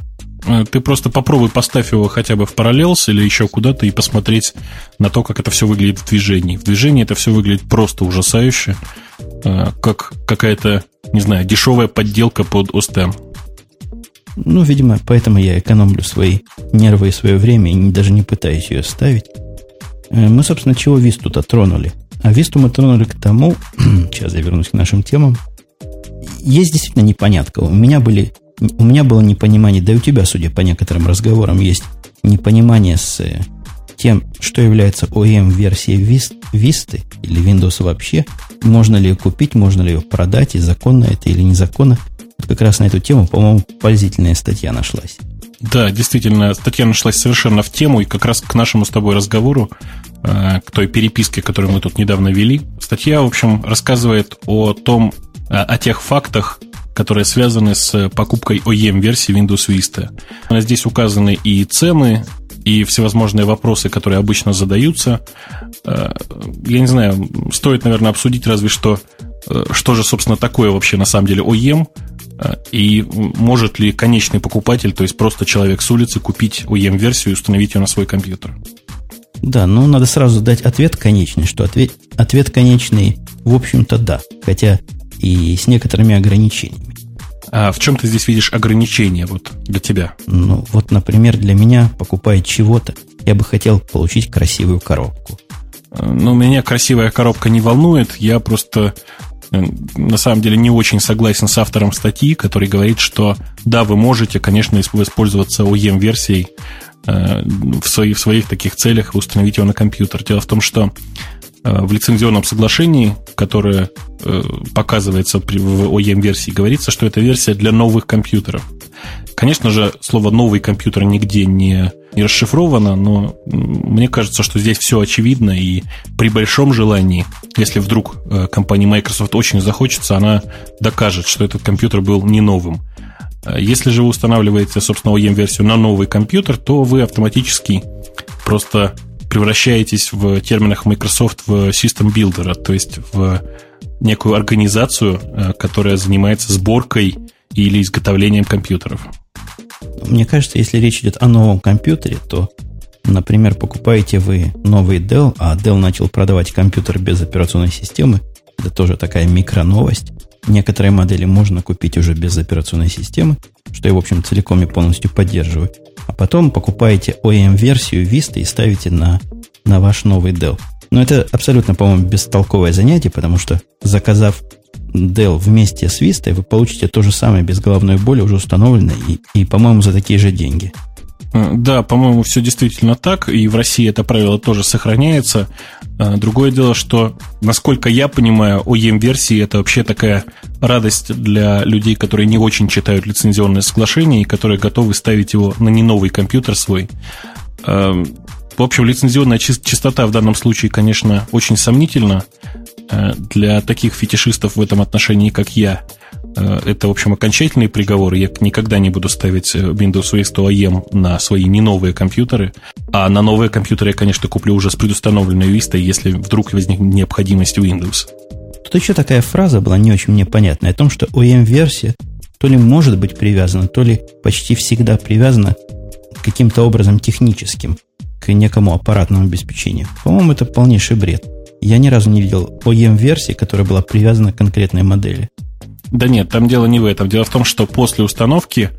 Э, ты просто попробуй поставь его хотя бы в параллелс или еще куда-то и посмотреть на то, как это все выглядит в движении. В движении это все выглядит просто ужасающе, как какая-то не знаю, дешевая подделка под OSTEM. Ну, видимо, поэтому я экономлю свои нервы и свое время и даже не пытаюсь ее ставить. Э, мы, собственно, чего Висту-то тронули? А Висту мы тронули к тому, сейчас я вернусь к нашим темам, есть действительно непонятка. У меня были, у меня было непонимание, да и у тебя, судя по некоторым разговорам, есть непонимание с э, тем, что является OEM-версией Vista или Windows вообще, можно ли ее купить, можно ли ее продать, и законно это или незаконно. Вот как раз на эту тему, по-моему, пользительная статья нашлась. Да, действительно, статья нашлась совершенно в тему, и как раз к нашему с тобой разговору, э, к той переписке, которую мы тут недавно вели, статья, в общем, рассказывает о том, о тех фактах, которые связаны с покупкой OEM-версии Windows Vista. Здесь указаны и цены, и всевозможные вопросы, которые обычно задаются. Э, я не знаю, стоит, наверное, обсудить разве что, э, что же, собственно, такое вообще на самом деле OEM, э, и может ли конечный покупатель, то есть просто человек с улицы, купить OEM-версию и установить ее на свой компьютер. Да, но надо сразу дать ответ конечный, что ответ, ответ конечный, в общем-то, да. Хотя и с некоторыми ограничениями. А в чем ты здесь видишь ограничения вот для тебя? Ну, вот, например, для меня, покупая чего-то, я бы хотел получить красивую коробку. Ну, меня красивая коробка не волнует. Я просто э, на самом деле не очень согласен с автором статьи, который говорит, что да, вы можете, конечно, воспользоваться OEM-версией э, в, своих, в своих таких целях и установить его на компьютер. Дело в том, что э, в лицензионном соглашении, которое показывается в OEM-версии, говорится, что это версия для новых компьютеров. Конечно же, слово «новый компьютер» нигде не, не расшифровано, но мне кажется, что здесь все очевидно, и при большом желании, если вдруг э, компания Microsoft очень захочется, она докажет, что этот компьютер был не новым. Э, если же вы устанавливаете, собственно, OEM-версию на новый компьютер, то вы автоматически просто превращаетесь в терминах Microsoft в System Builder, то есть в некую организацию, э, которая занимается сборкой или изготовлением компьютеров. Мне кажется, если речь идет о новом компьютере, то, например, покупаете вы новый Dell, а Dell начал продавать компьютер без операционной системы, это тоже такая микроновость. Некоторые модели можно купить уже без операционной системы, что я, в общем, целиком и полностью поддерживаю. А потом покупаете OEM-версию Vista и ставите на, на ваш новый Dell. Но это абсолютно, по-моему, бестолковое занятие, потому что заказав Dell вместе с Vista, вы получите то же самое без головной боли, уже установленное, и, и по-моему, за такие же деньги. Э, да, по-моему, все действительно так, и в России это правило тоже сохраняется. Э, другое дело, что, насколько я понимаю, OEM-версии это вообще такая радость для людей, которые не очень читают лицензионное соглашение и которые готовы ставить его на не новый компьютер свой. Э, в общем, лицензионная чистота в данном случае, конечно, очень сомнительна. Для таких фетишистов в этом отношении, как я, это, в общем, окончательный приговор. Я никогда не буду ставить э, Windows Vista OEM на свои не новые компьютеры. А на новые компьютеры я, конечно, куплю уже с предустановленной Vista, если вдруг возникнет необходимость Windows. Тут еще такая фраза была не очень мне понятная о том, что OEM-версия то ли может быть привязана, то ли почти всегда привязана каким-то образом техническим к некому аппаратному обеспечению. По-моему, это полнейший бред. Я ни разу не видел OEM-версии, которая была привязана к конкретной модели. Да нет, там дело не в этом. Дело в том, что после установки,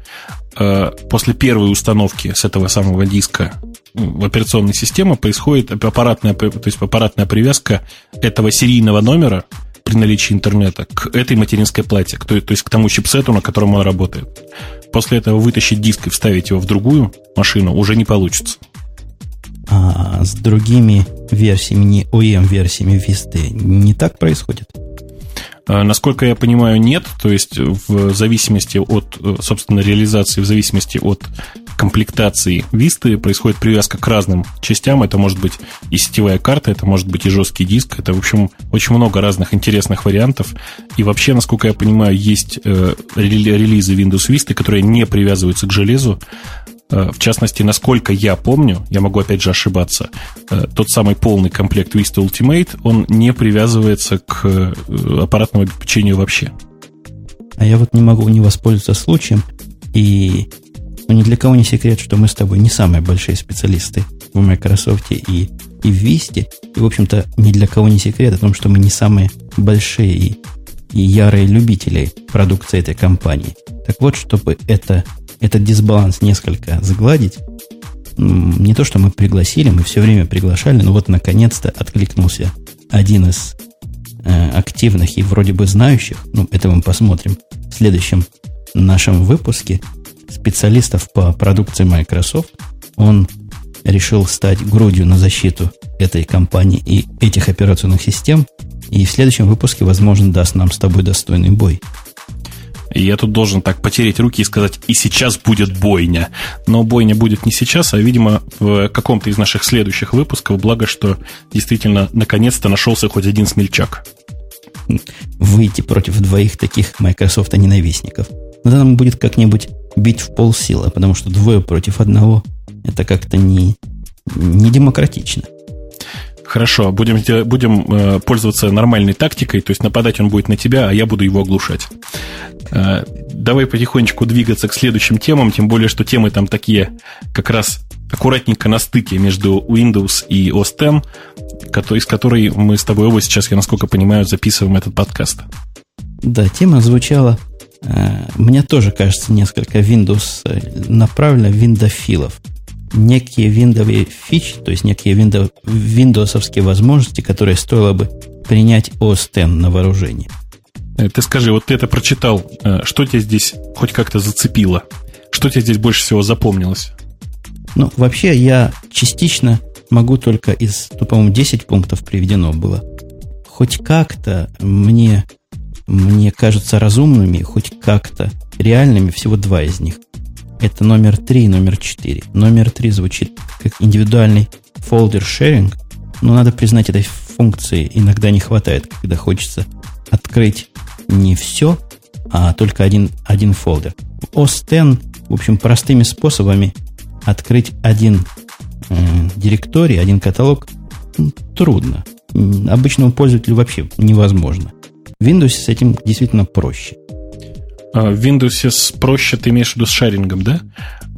э, после первой установки с этого самого диска в операционной системе происходит аппаратная, то есть аппаратная привязка этого серийного номера при наличии интернета к этой материнской плате, то, то есть к тому чипсету, на котором он работает. После этого вытащить диск и вставить его в другую машину уже не получится. А с другими версиями, не OEM-версиями Vista не так происходит? А, насколько я понимаю, нет. То есть в зависимости от, собственно, реализации, в зависимости от комплектации Vista происходит привязка к разным частям. Это может быть и сетевая карта, это может быть и жесткий диск. Это, в общем, очень много разных интересных вариантов. И вообще, насколько я понимаю, есть э, релизы Windows Vista, которые не привязываются к железу. Э, в частности, насколько я помню, я могу опять же ошибаться, э, тот самый полный комплект Vista Ultimate, он не привязывается к э, аппаратному обеспечению вообще. А я вот не могу не воспользоваться случаем, и ну, ни для кого не секрет, что мы с тобой не самые большие специалисты в Microsoft и, и в Vista, и, в общем-то, ни для кого не секрет о том, что мы не самые большие и, и ярые любители продукции этой компании. Так вот, чтобы это этот дисбаланс несколько загладить, не то, что мы пригласили, мы все время приглашали, но вот наконец-то откликнулся один из э, активных и вроде бы знающих, ну, это мы посмотрим в следующем нашем выпуске, специалистов по продукции Microsoft. Он решил стать грудью на защиту этой компании и этих операционных систем. И в следующем выпуске, возможно, даст нам с тобой достойный бой. Я тут должен так потереть руки и сказать, и сейчас будет бойня. Но бойня будет не сейчас, а, видимо, в каком-то из наших следующих выпусков. Благо, что действительно наконец-то нашелся хоть один смельчак. Выйти против двоих таких Microsoft ненавистников. Надо нам будет как-нибудь бить в полсилы, потому что двое против одного это как-то не, не демократично. Хорошо, будем, будем э, пользоваться нормальной тактикой, то есть нападать он будет на тебя, а я буду его оглушать. Э, давай потихонечку двигаться к следующим темам, тем более, что темы там такие как раз аккуратненько на стыке между Windows и OS X, из которой мы с тобой оба сейчас, я насколько понимаю, записываем этот подкаст. Да, тема звучала, э, мне тоже кажется, несколько Windows э, направлено виндофилов. Некие виндовые фичи, то есть некие виндов, виндовсовские возможности, которые стоило бы принять X на вооружение. Э, ты скажи, вот ты это прочитал, что тебя здесь хоть как-то зацепило? Что тебе здесь больше всего запомнилось? Ну, вообще, я частично могу только из, ну, по-моему, 10 пунктов приведено было. Хоть как-то мне, мне кажутся разумными, хоть как-то реальными всего два из них. Это номер 3 и номер 4. Номер 3 звучит как индивидуальный folder sharing, но надо признать, этой функции иногда не хватает, когда хочется открыть не все, а только один, один фолдер. OS X, в общем, простыми способами открыть один э, директорий, один каталог трудно. Обычному пользователю вообще невозможно. В Windows с этим действительно проще. А в Windows проще ты имеешь в виду с шерингом, да?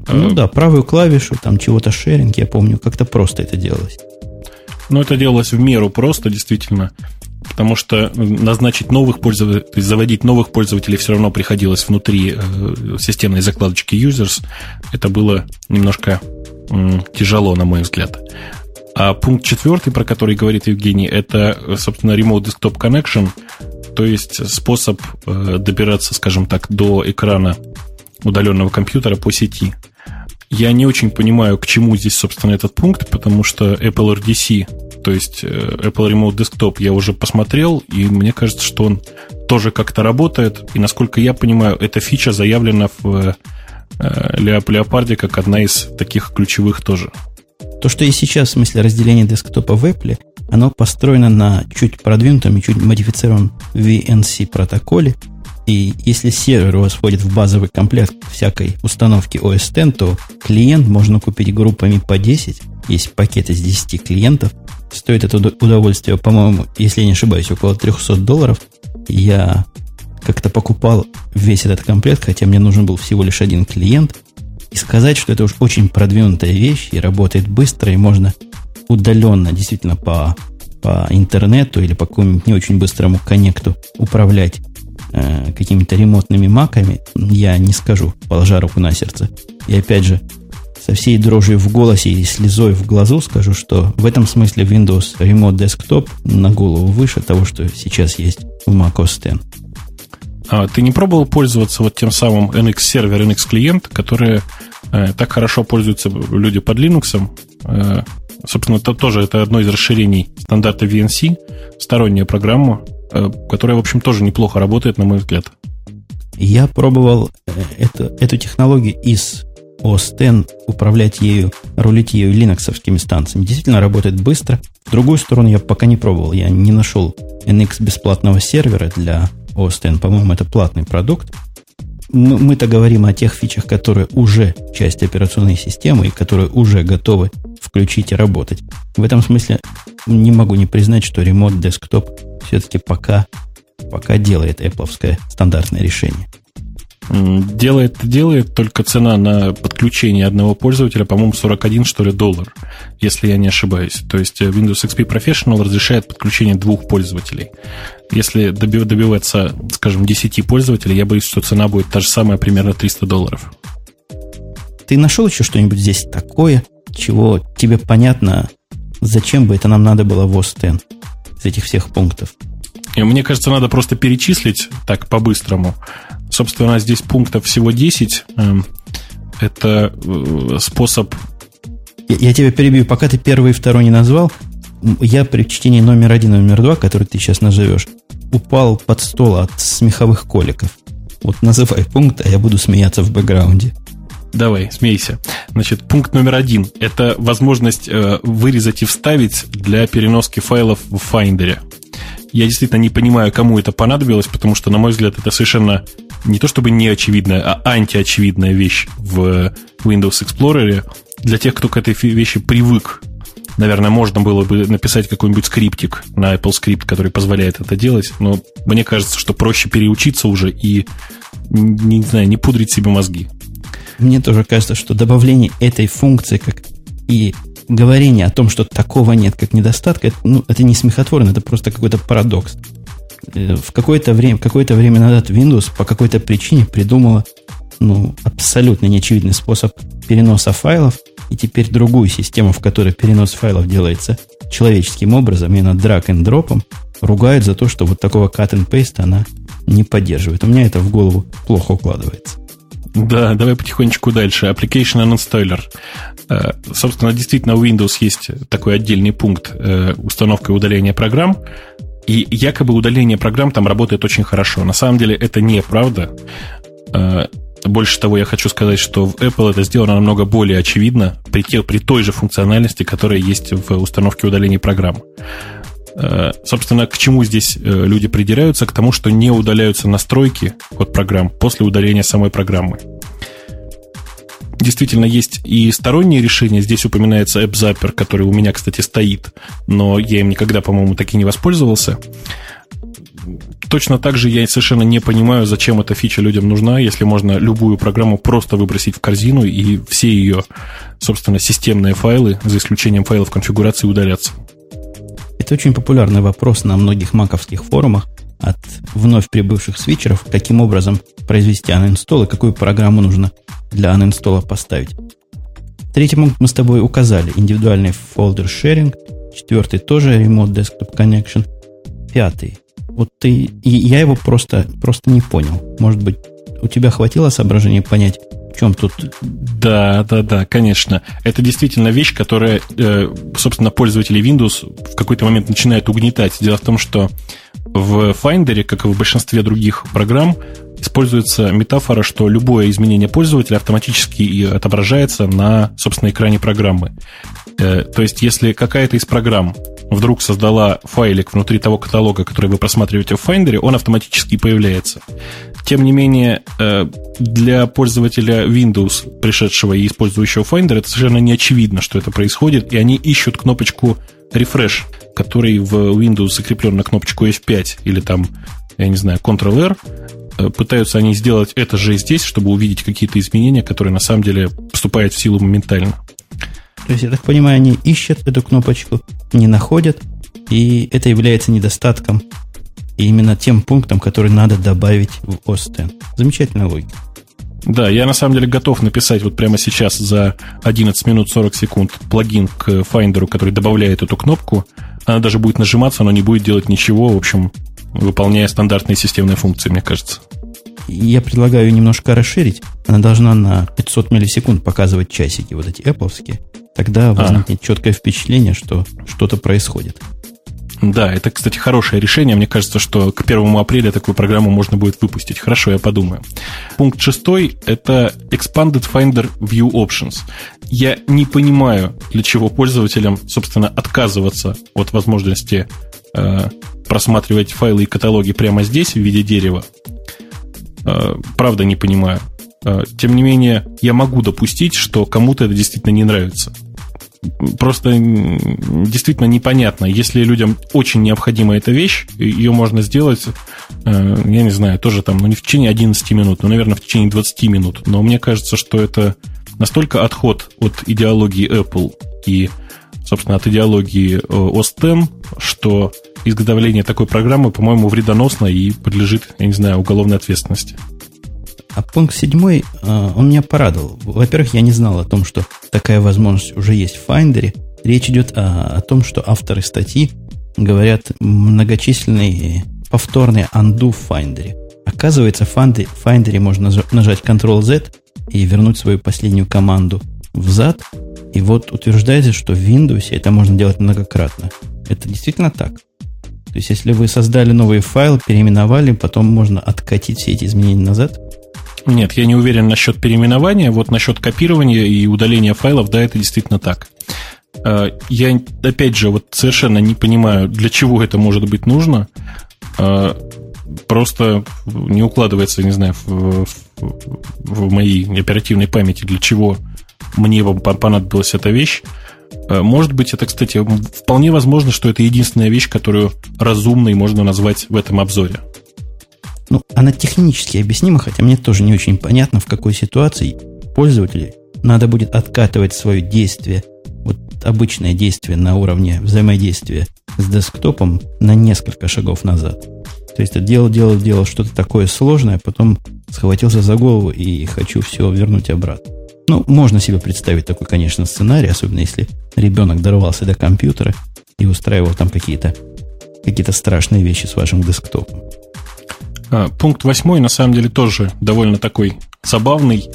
Ну а... да, правую клавишу, там чего-то шеринг, я помню, как-то просто это делалось. Ну, это делалось в меру просто, действительно потому что назначить новых пользователей, то есть заводить новых пользователей все равно приходилось внутри э, системной закладочки users. Это было немножко тяжело, на мой взгляд. А пункт четвертый, про который говорит Евгений, это, собственно, Remote Desktop Connection, то есть способ э, добираться, скажем так, до экрана удаленного компьютера по сети. Я не очень понимаю, к чему здесь, собственно, этот пункт, потому что Apple RDC, то есть э, Apple Remote Desktop, я уже посмотрел, и мне кажется, что он тоже как-то работает. И, насколько я понимаю, эта фича заявлена в э, Леопарде как одна из таких ключевых тоже. То, что и сейчас в смысле разделения десктопа в Apple, оно построено на чуть продвинутом и чуть модифицированном VNC протоколе, и если сервер у вас входит в базовый комплект всякой установки OS X, то клиент можно купить группами по 10. Есть пакет из 10 клиентов. Стоит это удовольствие, по-моему, если я не ошибаюсь, около 300 долларов. Я как-то покупал весь этот комплект, хотя мне нужен был всего лишь один клиент. И сказать, что это уж очень продвинутая вещь и работает быстро, и можно удаленно, действительно по, по интернету или по какому-нибудь не очень быстрому коннекту управлять э, какими-то ремонтными маками, я не скажу, положа руку на сердце. И опять же, со всей дрожью в голосе и слезой в глазу скажу, что в этом смысле Windows Remote Desktop на голову выше того, что сейчас есть в macOS X. А ты не пробовал пользоваться вот тем самым NX сервер, NX клиент, которые э, так хорошо пользуются люди под Linux? Э, собственно, это тоже это одно из расширений стандарта VNC, сторонняя программа, Э, которая, в общем, тоже неплохо работает, на мой взгляд. Я пробовал э, эту, эту технологию из OS управлять ею, рулить ею линоксовскими станциями. Действительно работает быстро. В другую сторону я пока не пробовал. Я не нашел NX бесплатного сервера для OS. По-моему, это платный продукт. Мы-то говорим о тех фичах, которые уже часть операционной системы и которые уже готовы включить и работать. В этом смысле не могу не признать, что Remote Desktop все-таки пока, пока делает Apple стандартное решение. Делает, делает, только цена на подключение одного пользователя, по-моему, 41, что ли, доллар, если я не ошибаюсь. То есть э, Windows XP Professional разрешает подключение двух пользователей. Если добиваться, скажем, 10 пользователей, я боюсь, что цена будет та же самая, примерно 300 долларов. Ты нашел еще что-нибудь здесь такое, чего тебе понятно, зачем бы это нам надо было в OS из этих всех пунктов? И мне кажется, надо просто перечислить так по-быстрому. Собственно, здесь пунктов всего 10. Эм, это э, способ... Я, я тебя перебью. Пока ты первый и второй не назвал, я при чтении номер один и номер два, который ты сейчас назовешь, упал под стол от смеховых коликов. Вот называй пункт, а я буду смеяться в бэкграунде. Давай, смейся. Значит, пункт номер один – это возможность э, вырезать и вставить для переноски файлов в Finder. Я действительно не понимаю, кому это понадобилось, потому что, на мой взгляд, это совершенно не то чтобы не очевидная, а антиочевидная вещь в Windows Explorer. Для тех, кто к этой вещи привык, наверное, можно было бы написать какой-нибудь скриптик на Apple Script, который позволяет это делать, но мне кажется, что проще переучиться уже и, не знаю, не пудрить себе мозги. Мне тоже кажется, что добавление этой функции как И говорение о том, что такого нет, как недостатка, это, ну, это не смехотворно, это просто какой-то парадокс. Э, в какое-то время, какое-то время назад Windows по какой-то причине придумала ну, абсолютно неочевидный способ переноса файлов, и теперь другую систему, в которой перенос файлов делается человеческим образом, именно drag and dropом, ругают за то, что вот такого cut and paste она не поддерживает. У меня это в голову плохо укладывается. Да, давай потихонечку дальше. Application Uninstaller. Э, собственно, действительно, у Windows есть такой отдельный пункт э, установка и удаления программ. И якобы удаление программ там работает очень хорошо. На самом деле это неправда. Э, больше того, я хочу сказать, что в Apple это сделано намного более очевидно при, те, при той же функциональности, которая есть в установке удаления программ. Э, собственно, к чему здесь э, люди придираются? К тому, что не удаляются настройки от программ после удаления самой программы. Действительно, есть и сторонние решения. Здесь упоминается AppZapper, который у меня, кстати, стоит, но я им никогда, по-моему, так и не воспользовался. Точно так же я совершенно не понимаю, зачем эта фича людям нужна, если можно любую программу просто выбросить в корзину и все ее, собственно, системные файлы, за исключением файлов конфигурации, удалятся. Это очень популярный вопрос на многих маковских форумах от вновь прибывших свитчеров, каким образом произвести uninstall и какую программу нужно для uninstall поставить. Третий пункт мы с тобой указали. Индивидуальный folder sharing. Четвертый тоже Remote Desktop Connection. Пятый вот ты... И я его просто, просто не понял. Может быть, у тебя хватило соображения понять, в чем тут... Да, да, да, конечно. Это действительно вещь, которая, э, собственно, пользователи Windows в какой-то момент начинают угнетать. Дело в том, что в Finder, как и в большинстве других программ, используется метафора, что любое изменение пользователя автоматически отображается на, собственно, экране программы. Э, то есть, если какая-то из программ вдруг создала файлик внутри того каталога, который вы просматриваете в Finder, он автоматически появляется. Тем не менее, э, для пользователя Windows, пришедшего и использующего Finder, это совершенно не очевидно, что это происходит, и они ищут кнопочку Refresh, который в Windows закреплен на кнопочку F5 или там, я не знаю, Ctrl-R, э, пытаются они сделать это же здесь, чтобы увидеть какие-то изменения, которые на самом деле вступают в силу моментально. То есть, я так понимаю, они ищут эту кнопочку, не находят, и это является недостатком и именно тем пунктом, который надо добавить в X. Замечательная логика. Да, я на самом деле готов написать вот прямо сейчас за 11 минут 40 секунд плагин к Finder, который добавляет эту кнопку. Она даже будет нажиматься, но не будет делать ничего, в общем, выполняя стандартные системные функции, мне кажется. Я предлагаю немножко расширить. Она должна на 500 миллисекунд показывать часики, вот эти Apple. Тогда а. возникнет а. четкое впечатление, что что-то происходит. Да, это, кстати, хорошее решение. Мне кажется, что к 1 апреля такую программу можно будет выпустить. Хорошо, я подумаю. Пункт шестой – это Expanded Finder View Options. Я не понимаю, для чего пользователям, собственно, отказываться от возможности э, просматривать файлы и каталоги прямо здесь в виде дерева. Э, правда, не понимаю. Э, тем не менее, я могу допустить, что кому-то это действительно не нравится просто действительно непонятно. Если людям очень необходима эта вещь, ее можно сделать, э, я не знаю, тоже там, ну не в течение 11 минут, но, наверное, в течение 20 минут. Но мне кажется, что это настолько отход от идеологии Apple и, собственно, от идеологии OS X, что изготовление такой программы, по-моему, вредоносно и подлежит, я не знаю, уголовной ответственности. А пункт седьмой, э, он меня порадовал. Во-первых, я не знал о том, что такая возможность уже есть в Finder. Речь идет о, о том, что авторы статьи говорят многочисленные повторные undo в Finder. Оказывается, в Finder можно нажать Ctrl-Z и вернуть свою последнюю команду взад. И вот утверждается, что в Windows это можно делать многократно. Это действительно так. То есть, если вы создали новый файл, переименовали, потом можно откатить все эти изменения назад – нет, я не уверен насчет переименования. Вот насчет копирования и удаления файлов, да, это действительно так. Э, я, опять же, вот совершенно не понимаю, для чего это может быть нужно. Э, просто не укладывается, не знаю, в, в, моей оперативной памяти, для чего мне понадобилась эта вещь. Э, может быть, это, кстати, вполне возможно, что это единственная вещь, которую разумной можно назвать в этом обзоре. Ну, она технически объяснима, хотя мне тоже не очень понятно, в какой ситуации пользователю надо будет откатывать свое действие переносит обычное действие на уровне взаимодействия с десктопом на несколько шагов назад. То есть делал, делал, делал что-то такое сложное, потом схватился за голову и хочу все вернуть обратно. Ну, можно себе представить такой, конечно, сценарий, особенно если ребенок дорвался до компьютера и устраивал там какие-то какие страшные вещи с вашим десктопом. А, пункт восьмой, на самом деле, тоже довольно такой забавный.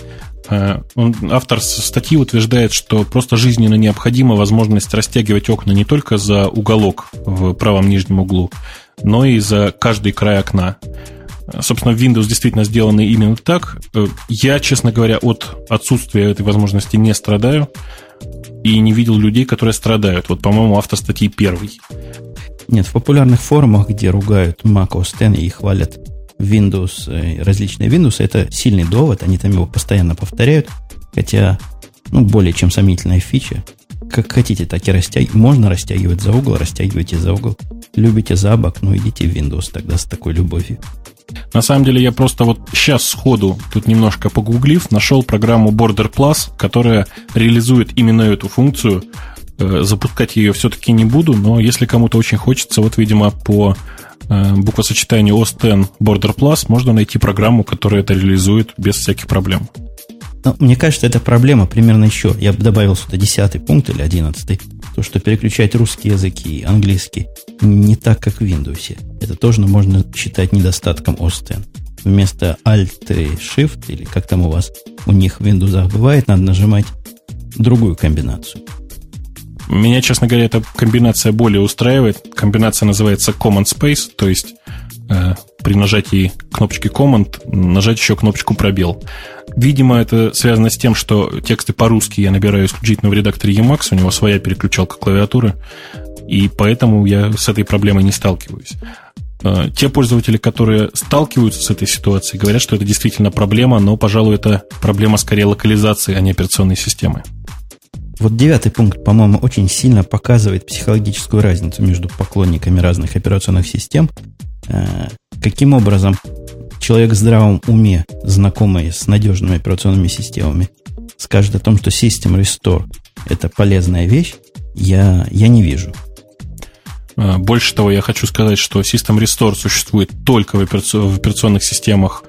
А, он, автор статьи утверждает, что просто жизненно необходима возможность растягивать окна не только за уголок в правом нижнем углу, но и за каждый край окна. Собственно, Windows действительно сделаны именно так. Э, я, честно говоря, от отсутствия этой возможности не страдаю и не видел людей, которые страдают. Вот, по-моему, автор статьи первый. Нет, в популярных форумах, где ругают Mac OS X и хвалят Windows, э, различные Windows, это сильный довод, они там его постоянно повторяют, хотя, ну, более чем сомнительная фича. Как хотите, так и растягивать. Можно растягивать за угол, растягивайте за угол. Любите за бок, ну идите в Windows тогда с такой любовью. На самом деле я просто вот сейчас сходу, тут немножко погуглив, нашел программу Border Plus, которая реализует именно эту функцию. Э, запускать ее все-таки не буду, но если кому-то очень хочется, вот, видимо, по э, буквосочетанию OS X Border Plus можно найти программу, которая это реализует без всяких проблем. Ну, мне кажется, эта проблема примерно еще. Я бы добавил сюда десятый пункт или одиннадцатый. То, что переключать русский язык и английский не так, как в Windows. Это тоже можно считать недостатком OS X. Вместо Alt и Shift, или как там у вас у них в Windows бывает, надо нажимать другую комбинацию. Меня, честно говоря, эта комбинация более устраивает. Комбинация называется Command Space, то есть э, при нажатии кнопочки Command нажать еще кнопочку пробел. Видимо, это связано с тем, что тексты по-русски я набираю исключительно в редакторе Emacs, у него своя переключалка клавиатуры, и поэтому я с этой проблемой не сталкиваюсь. Э, те пользователи, которые сталкиваются с этой ситуацией, говорят, что это действительно проблема, но, пожалуй, это проблема скорее локализации, а не операционной системы. Вот девятый пункт, по-моему, очень сильно показывает психологическую разницу между поклонниками разных операционных систем. Э, каким образом человек в здравом уме, знакомый с надежными операционными системами, скажет о том, что System Restore – это полезная вещь, я, я не вижу. А, больше того, я хочу сказать, что System Restore существует только в, операционных системах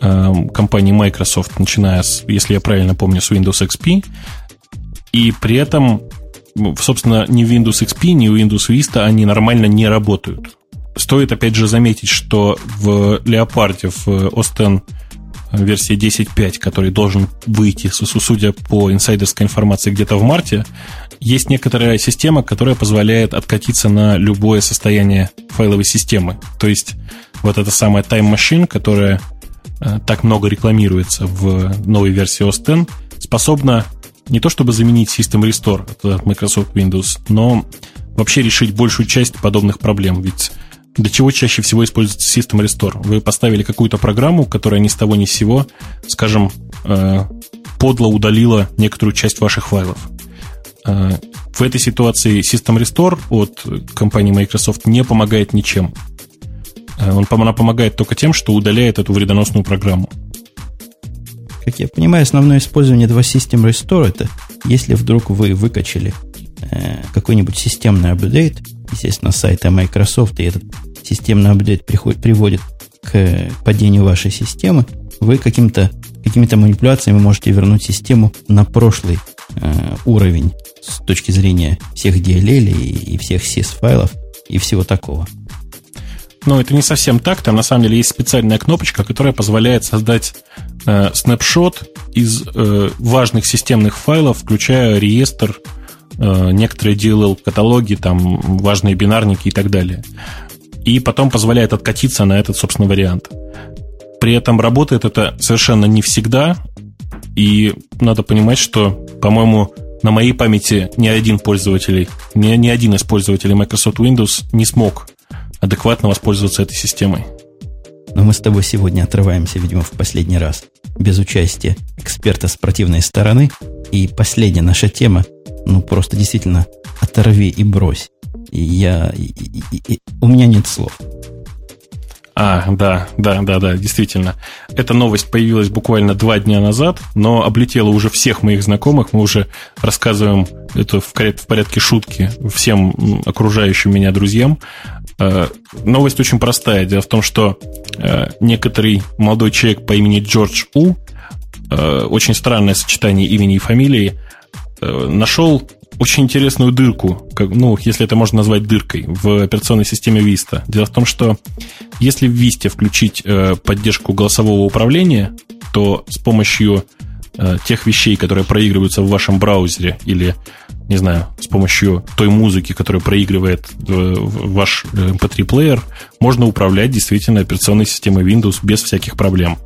э, компании Microsoft, начиная с, если я правильно помню, с Windows XP. И при этом, собственно, ни Windows XP, ни Windows Vista они нормально не работают. Стоит, опять же, заметить, что в Леопарде, в OS версии 10.5, который должен выйти, судя по инсайдерской информации, где-то в марте, есть некоторая система, которая позволяет откатиться на любое состояние файловой системы. То есть вот эта самая Time Machine, которая э, так много рекламируется в новой версии OS X, способна не то чтобы заменить System Restore от Microsoft Windows, но вообще решить большую часть подобных проблем. Ведь для чего чаще всего используется System Restore? Вы поставили какую-то программу, которая ни с того ни с сего, скажем, э, подло удалила некоторую часть ваших файлов. Э, в этой ситуации System Restore от компании Microsoft не помогает ничем. Э, он, она помогает только тем, что удаляет эту вредоносную программу. Как я понимаю, основное использование этого System Restore это если вдруг вы выкачали какой-нибудь системный апдейт, естественно, сайта Microsoft, и этот системный апдейт приходит, приводит к падению вашей системы, вы каким-то, какими-то манипуляциями можете вернуть систему на прошлый э, уровень с точки зрения всех DLL и, и всех SIS-файлов и всего такого. Но это не совсем так. Там на самом деле есть специальная кнопочка, которая позволяет создать э, снапшот из э, важных системных файлов, включая реестр некоторые DLL-каталоги, там важные бинарники и так далее. И потом позволяет откатиться на этот, собственно, вариант. При этом работает это совершенно не всегда, и надо понимать, что, по-моему, на моей памяти ни один пользователь, ни, ни один из пользователей Microsoft Windows не смог адекватно воспользоваться этой системой. Но мы с тобой сегодня отрываемся, видимо, в последний раз. Без участия эксперта с противной стороны. И последняя наша тема ну, просто действительно оторви и брось. Я, и, и, и, у меня нет слов. А, да, да, да, да, действительно. Эта новость появилась буквально два дня назад, но облетела уже всех моих знакомых. Мы уже рассказываем это в порядке шутки всем окружающим меня друзьям. Э, новость очень простая. Дело в том, что э, некоторый молодой человек по имени Джордж У, э, очень странное сочетание имени и фамилии, нашел очень интересную дырку, как, ну, если это можно назвать дыркой, в операционной системе Vista. Дело в том, что если в Vista включить э, поддержку голосового управления, то с помощью э, тех вещей, которые проигрываются в вашем браузере, или, не знаю, с помощью той музыки, которая проигрывает э, ваш MP3-плеер, можно управлять действительно операционной системой Windows без всяких проблем.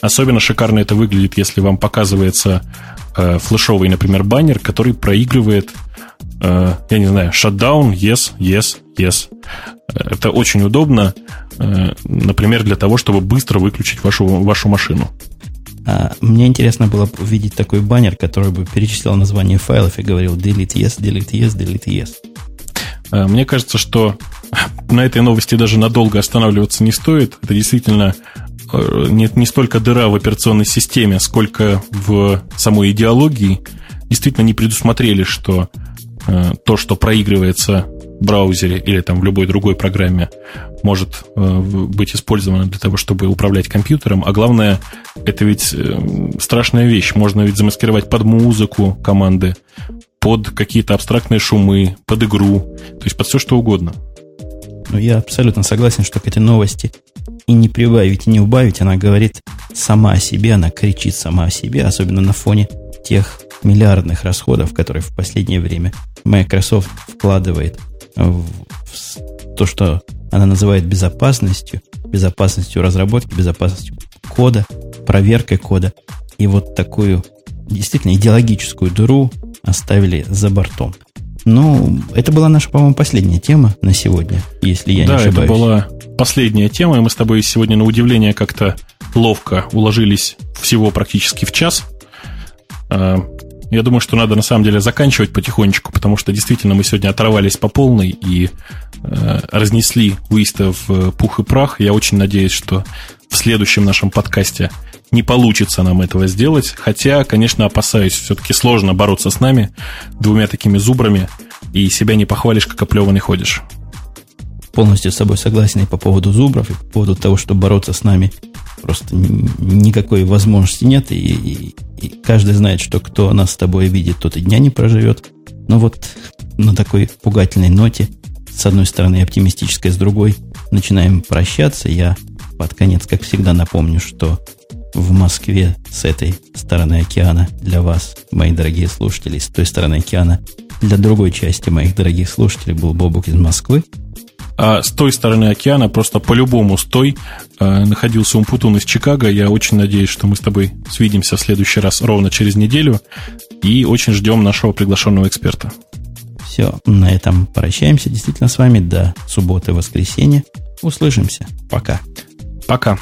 Особенно шикарно это выглядит, если вам показывается э, флешовый, например, баннер, который проигрывает, э, я не знаю, shutdown, yes, yes, yes. Это очень удобно, э, например, для того, чтобы быстро выключить вашу, вашу машину. А, мне интересно было увидеть такой баннер, который бы перечислял название файлов и говорил delete yes, delete yes, delete yes. Э, мне кажется, что на этой новости даже надолго останавливаться не стоит. Это действительно Э, нет не столько дыра в операционной системе, сколько в самой идеологии, действительно не предусмотрели, что э, то, что проигрывается в браузере или там в любой другой программе, может э, быть использовано для того, чтобы управлять компьютером. А главное, это ведь страшная вещь. Можно ведь замаскировать под музыку команды, под какие-то абстрактные шумы, под игру, то есть под все что угодно. Ну, я абсолютно согласен, что к этой новости и не прибавить, и не убавить. Она говорит сама о себе, она кричит сама о себе, особенно на фоне тех миллиардных расходов, которые в последнее время Microsoft вкладывает в то, что она называет безопасностью, безопасностью разработки, безопасностью кода, проверкой кода. И вот такую действительно идеологическую дыру оставили за бортом. Ну, это была наша, по-моему, последняя тема на сегодня, если я да, не ошибаюсь. это была последняя тема, и мы с тобой сегодня на удивление как-то ловко уложились всего практически в час. А, я думаю, что надо на самом деле заканчивать потихонечку, потому что действительно мы сегодня оторвались по полной и э, разнесли Уиста в пух и прах. Я очень надеюсь, что в следующем нашем подкасте не получится нам этого сделать. Хотя, конечно, опасаюсь, все-таки сложно бороться с нами двумя такими зубрами, и себя не похвалишь, как оплеванный ходишь. Полностью с собой согласен и по поводу зубров, и по поводу того, что бороться с нами просто никакой возможности нет, и, и, и каждый знает, что кто нас с тобой видит, тот и дня не проживет. Но вот на такой пугательной ноте, с одной стороны оптимистической, с другой, начинаем прощаться. Я под конец, как всегда, напомню, что в Москве с этой стороны океана для вас, мои дорогие слушатели, с той стороны океана для другой части моих дорогих слушателей был Бобук из Москвы. А с той стороны океана, просто по-любому с той, э, находился Умпутун из Чикаго. Я очень надеюсь, что мы с тобой свидимся в следующий раз ровно через неделю. И очень ждем нашего приглашенного эксперта. Все, на этом прощаемся действительно с вами до субботы-воскресенья. Услышимся. Пока. Пока.